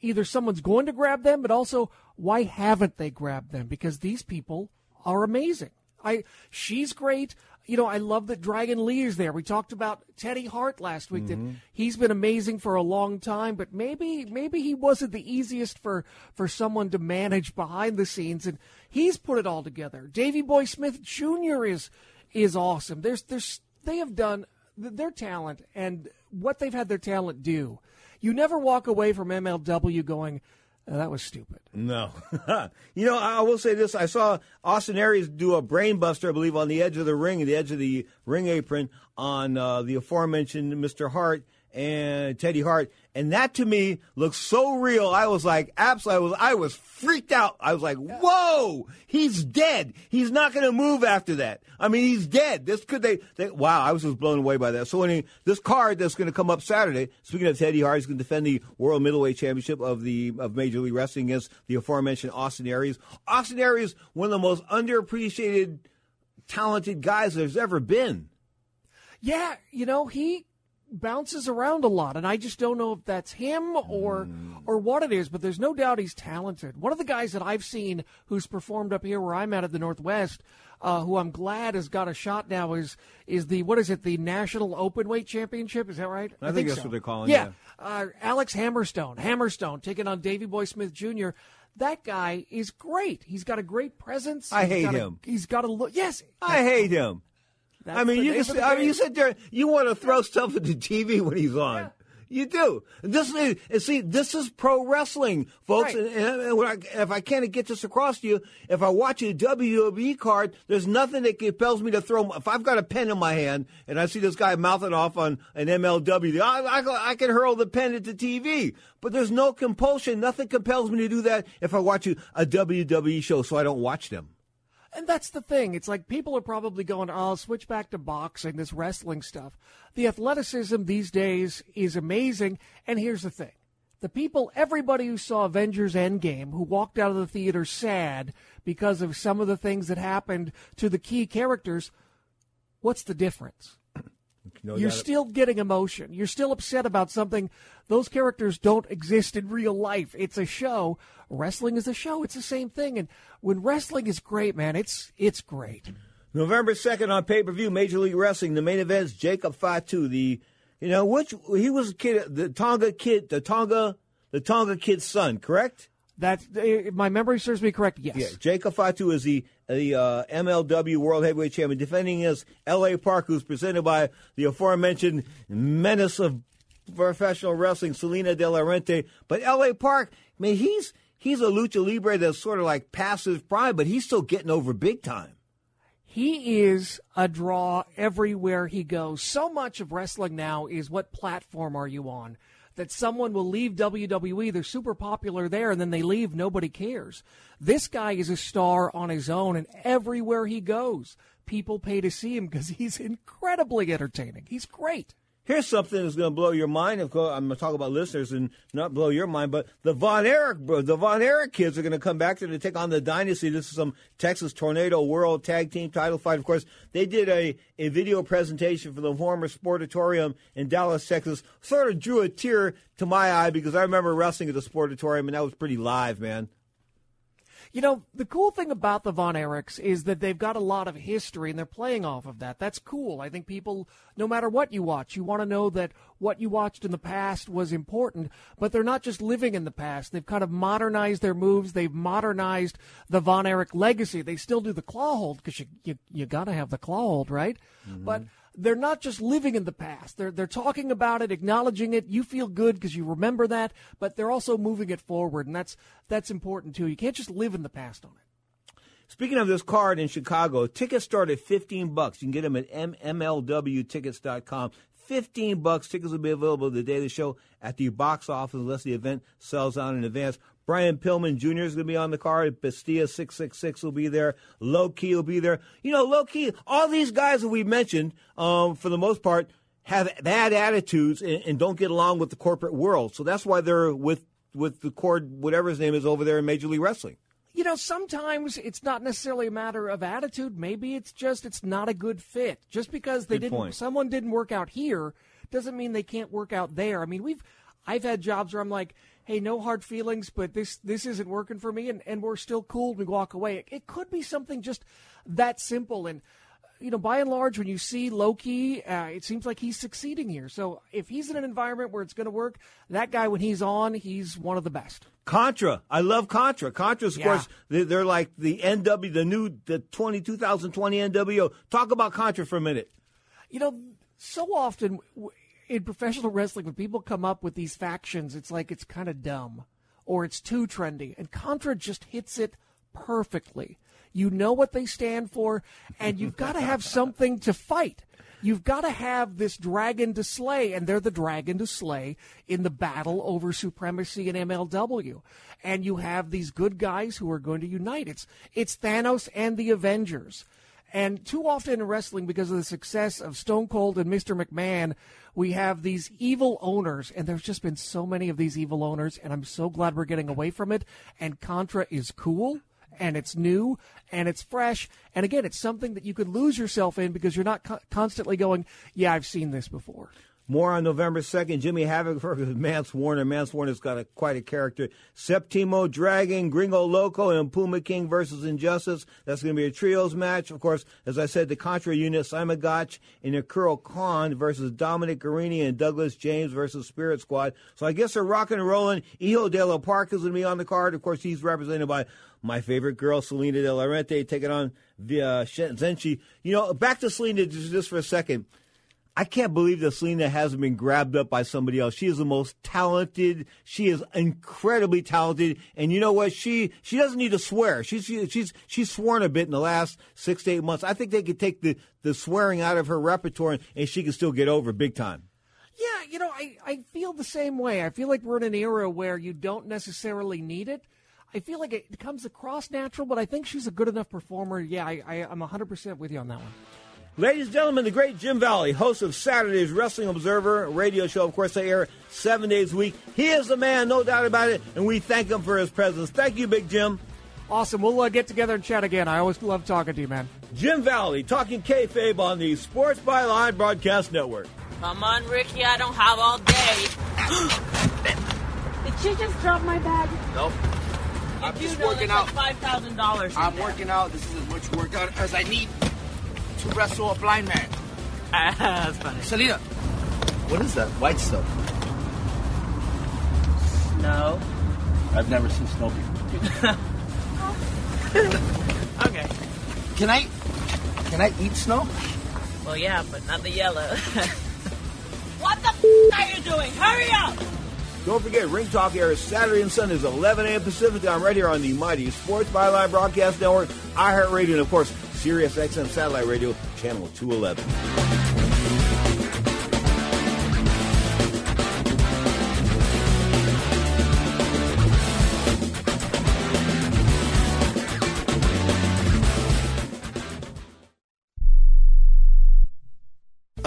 either someone's going to grab them, but also why haven't they grabbed them? Because these people are amazing. I she's great. You know, I love that Dragon Lee is there. We talked about Teddy Hart last week. Mm-hmm. That he's been amazing for a long time, but maybe maybe he wasn't the easiest for for someone to manage behind the scenes, and he's put it all together. Davy Boy Smith Jr. is is awesome. There's there's they have done their talent and what they've had their talent do. You never walk away from MLW going, "Oh, that was stupid. No. you know, I will say this. I saw Austin Aries do a brainbuster, I believe, on the edge of the ring, the edge of the ring apron on uh, the aforementioned Mr. Hart and Teddy Hart. And that to me looks so real. I was like, absolutely, I was, I was freaked out. I was like, whoa, he's dead. He's not going to move after that. I mean, he's dead. This could they, they wow, I was just blown away by that. So any, this card that's going to come up Saturday, speaking of Teddy Hart, he's going to defend the World Middleweight Championship of the, of Major League Wrestling against the aforementioned Austin Aries. Austin Aries, one of the most underappreciated, talented guys there's ever been. Yeah, you know, he bounces around a lot, and I just don't know if that's him or or what it is. But there's no doubt he's talented. One of the guys that I've seen who's performed up here where I'm at at the Northwest, uh, who I'm glad has got a shot now, is is the what is it? The National Open Weight Championship? Is that right? I think that's so. what they're calling it, Yeah, Uh, Alex Hammerstone, Hammerstone taking on Davy Boy Smith Jr. That guy is great. He's got a great presence. I He's hate got a- him. he's got a look. Yes, I hate him. That's I mean, you just, I mean, you sit there, you want to throw stuff at the TV when he's on. You do. This is, and see, this is pro wrestling, folks. Right. And, and, I, if I can't get this across to you, if I watch a WWE card, there's nothing that compels me to throw. If I've got a pen in my hand and I see this guy mouthing off on an MLW, I, I, I can hurl the pen at the TV. But there's no compulsion. Nothing compels me to do that if I watch a WWE show, so I don't watch them. And that's the thing. It's like people are probably going, oh, I'll switch back to boxing, this wrestling stuff. The athleticism these days is amazing. And here's the thing the people, everybody who saw Avengers Endgame, who walked out of the theater sad because of some of the things that happened to the key characters, what's the difference? No You're still getting emotion. You're still upset about something. Those characters don't exist in real life. It's a show. Wrestling is a show. It's the same thing. And when wrestling is great, man, it's it's great. November 2nd on pay per view, Major League Wrestling. The main event is Jacob Fatu. The, you know, which, he was a kid, the Tonga kid, the Tonga, the Tonga kid's son, correct? That, if my memory serves me correct, yes. Yeah, Jacob Fatu is the the uh, MLW World Heavyweight Champion, defending against L.A. Park, who's presented by the aforementioned menace of professional wrestling, Salina De La Renta. But L.A. Park, I mean, he's he's a lucha libre that's sort of like passive pride, but he's still getting over big time. He is a draw everywhere he goes. So much of wrestling now is what platform are you on? That someone will leave WWE, they're super popular there, and then they leave, nobody cares. This guy is a star on his own, and everywhere he goes, people pay to see him because he's incredibly entertaining. He's great. Here's something that's going to blow your mind. Of course, I'm going to talk about listeners and not blow your mind, but the Von Erich, the Von Erich kids are going to come back to take on the Dynasty. This is some Texas Tornado World Tag Team Title fight. Of course, they did a, a video presentation for the former Sportatorium in Dallas, Texas. Sort of drew a tear to my eye because I remember wrestling at the Sportatorium, and that was pretty live, man. You know, the cool thing about the Von Erichs is that they've got a lot of history and they're playing off of that. That's cool. I think people, no matter what you watch, you want to know that what you watched in the past was important, but they're not just living in the past. They've kind of modernized their moves. They've modernized the Von Erich legacy. They still do the claw hold because you, you, you got to have the claw hold, right? Mm-hmm. But they're not just living in the past. They're they're talking about it, acknowledging it. You feel good because you remember that, but they're also moving it forward, and that's that's important too. You can't just live in the past on it. Speaking of this card in Chicago, tickets start at 15 bucks. You can get them at mlwtickets.com. 15 bucks. Tickets will be available the day of the show at the box office unless the event sells out in advance. Brian Pillman Jr. is going to be on the card. Bestia 666 will be there. Low Ki will be there. You know, Low Ki, all these guys that we mentioned, um, for the most part, have bad attitudes and, and don't get along with the corporate world. So that's why they're with, with the cord, whatever his name is over there in Major League Wrestling. you know, sometimes it's not necessarily a matter of attitude. Maybe it's just it's not a good fit. Just because they Good didn't, point. someone didn't work out here, doesn't mean they can't work out there. I mean, we've, I've had jobs where I'm like, hey, no hard feelings, but this this isn't working for me, and, and we're still cool. We walk away. It, it could be something just that simple, and you know, by and large, when you see Low Ki, uh, it seems like he's succeeding here. So if he's in an environment where it's going to work, that guy when he's on, he's one of the best. Contra. I love Contra. Contra's, of Yeah. course, they- they're like the NW, the new, the 20, 2020 NWO. Talk about Contra for a minute. You know, so often in professional wrestling, when people come up with these factions, it's like it's kind of dumb or it's too trendy. And Contra just hits it perfectly. You know what they stand for, and you've got to have something to fight. You've got to have this dragon to slay, and they're the dragon to slay in the battle over supremacy in MLW. And you have these good guys who are going to unite. It's it's Thanos and the Avengers. And too often in wrestling, because of the success of Stone Cold and Mr. McMahon, we have these evil owners, and there's just been so many of these evil owners, and I'm so glad we're getting away from it. And Contra is cool, and it's new, and it's fresh, and again, it's something that you could lose yourself in because you're not co- constantly going, "Yeah, I've seen this before." More on November 2nd. Jimmy Havoc versus Mance Warner. Mance Warner's got a, quite a character. Septimo Dragon, Gringo Loco, and Puma King versus Injustice. That's going to be a trios match. Of course, as I said, the Contra unit, Simon Gotch and Ikuro Kwon versus Dominic Garrini and Douglas James versus Spirit Squad. So I guess they're rocking and rolling. Hijo De L.A. Park is going to be on the card. Of course, he's represented by my favorite girl, Salina De La Renta, taking on uh, Zenchi. You know, back to Salina just for a second. I can't believe that Salina hasn't been grabbed up by somebody else. She is the most talented. She is incredibly talented, and you know what? She she doesn't need to swear. She's she's she's sworn a bit in the last six to eight months. I think they could take the the swearing out of her repertoire, and she can still get over big time. Yeah, you know, I, I feel the same way. I feel like we're in an era where you don't necessarily need it. I feel like it comes across natural, but I think she's a good enough performer. Yeah, I, I, I'm 100% with you on that one. Ladies and gentlemen, the great Jim Valley, host of Saturday's Wrestling Observer radio show. Of course, they air seven days a week. He is the man, no doubt about it, and we thank him for his presence. Thank you, Big Jim. Awesome. We'll uh, get together and chat again. I always love talking to you, man. Jim Valley, talking kayfabe on the Sports by Byline Broadcast Network. Come on, Ricky, I don't have all day. Did she just drop my bag? Nope. I'm just know working out. like $5,000 I'm there. working out. This is as much workout as I need to wrestle a blind man. That's funny. Selena, what is that white stuff? Snow. I've never seen snow before. Okay. Can I? Can I eat snow? Well, yeah, but not the yellow. what the f- are you doing? Hurry up! Don't forget, Ring Talk airs Saturday and Sundays, 11 a.m. Pacific time, right here on the mighty Sports Byline Broadcast Network, iHeartRadio, and of course, Sirius XM Satellite Radio, Channel 211.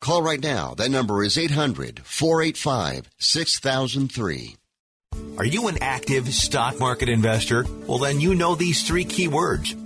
Call right now. That number is 800 485 6003. Are you an active stock market investor? Well, then you know these three key words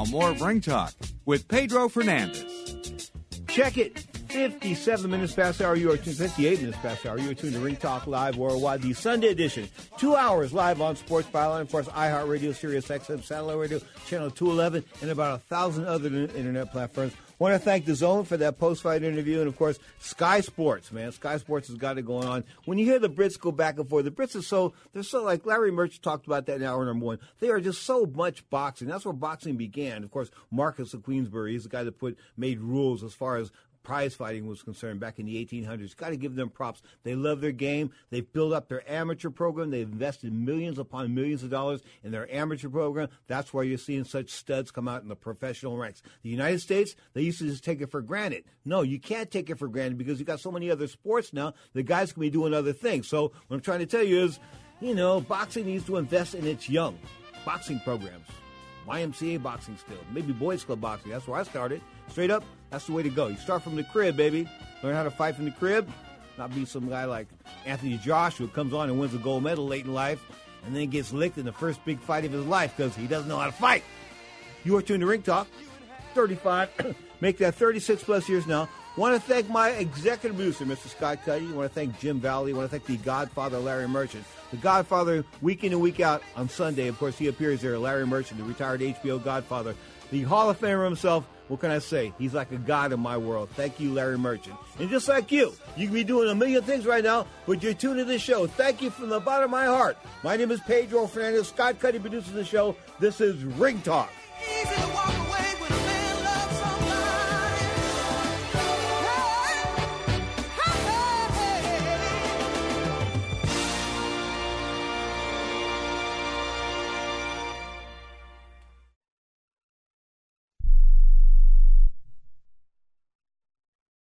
Now, more Ring Talk with Pedro Fernandez. Check it. 57 minutes past hour. You are tuned, 58 minutes past hour. You are tuned to Ring Talk Live Worldwide, the Sunday edition. Two hours live on Sports Byline, of course, iHeartRadio, Sirius XM, Satellite Radio, Channel 211, and about a thousand other internet platforms. Want to thank the Zone for that post-fight interview, and of course, Sky Sports, man. Sky Sports has got it going on. When you hear the Brits go back and forth, the Brits are so they're so like Larry Merch talked about that in hour number one. They are just so much boxing. That's where boxing began. Of course, Marquess of Queensberry, he's the guy that put made rules as far as prize fighting was concerned back in the 1800s. Got to give them props. They love their game. They've built up their amateur program. They've invested millions upon millions of dollars in their amateur program. That's why you're seeing such studs come out in the professional ranks. The United States, they used to just take it for granted. No, you can't take it for granted because you've got so many other sports now. The guys can be doing other things. So what I'm trying to tell you is, you know, boxing needs to invest in its young boxing programs. YMCA boxing still, maybe boys club boxing. That's where I started. Straight up, that's the way to go. You start from the crib, baby. Learn how to fight from the crib. Not be some guy like Anthony Joshua who comes on and wins a gold medal late in life and then gets licked in the first big fight of his life because he doesn't know how to fight. You are tuned to Ring Talk, 35. Make that 36 plus years now. Want to thank my executive producer, Mr. Scott Cuddy. Want to thank Jim Valley. Want to thank the Godfather, Larry Merchant. The Godfather, week in and week out on Sunday. Of course, he appears there. Larry Merchant, the retired HBO Godfather, the Hall of Famer himself. What can I say? He's like a god in my world. Thank you, Larry Merchant. And just like you, you can be doing a million things right now, but you're tuned to the show. Thank you from the bottom of my heart. My name is Pedro Fernandez. Scott Cuddy produces the show. This is Ring Talk.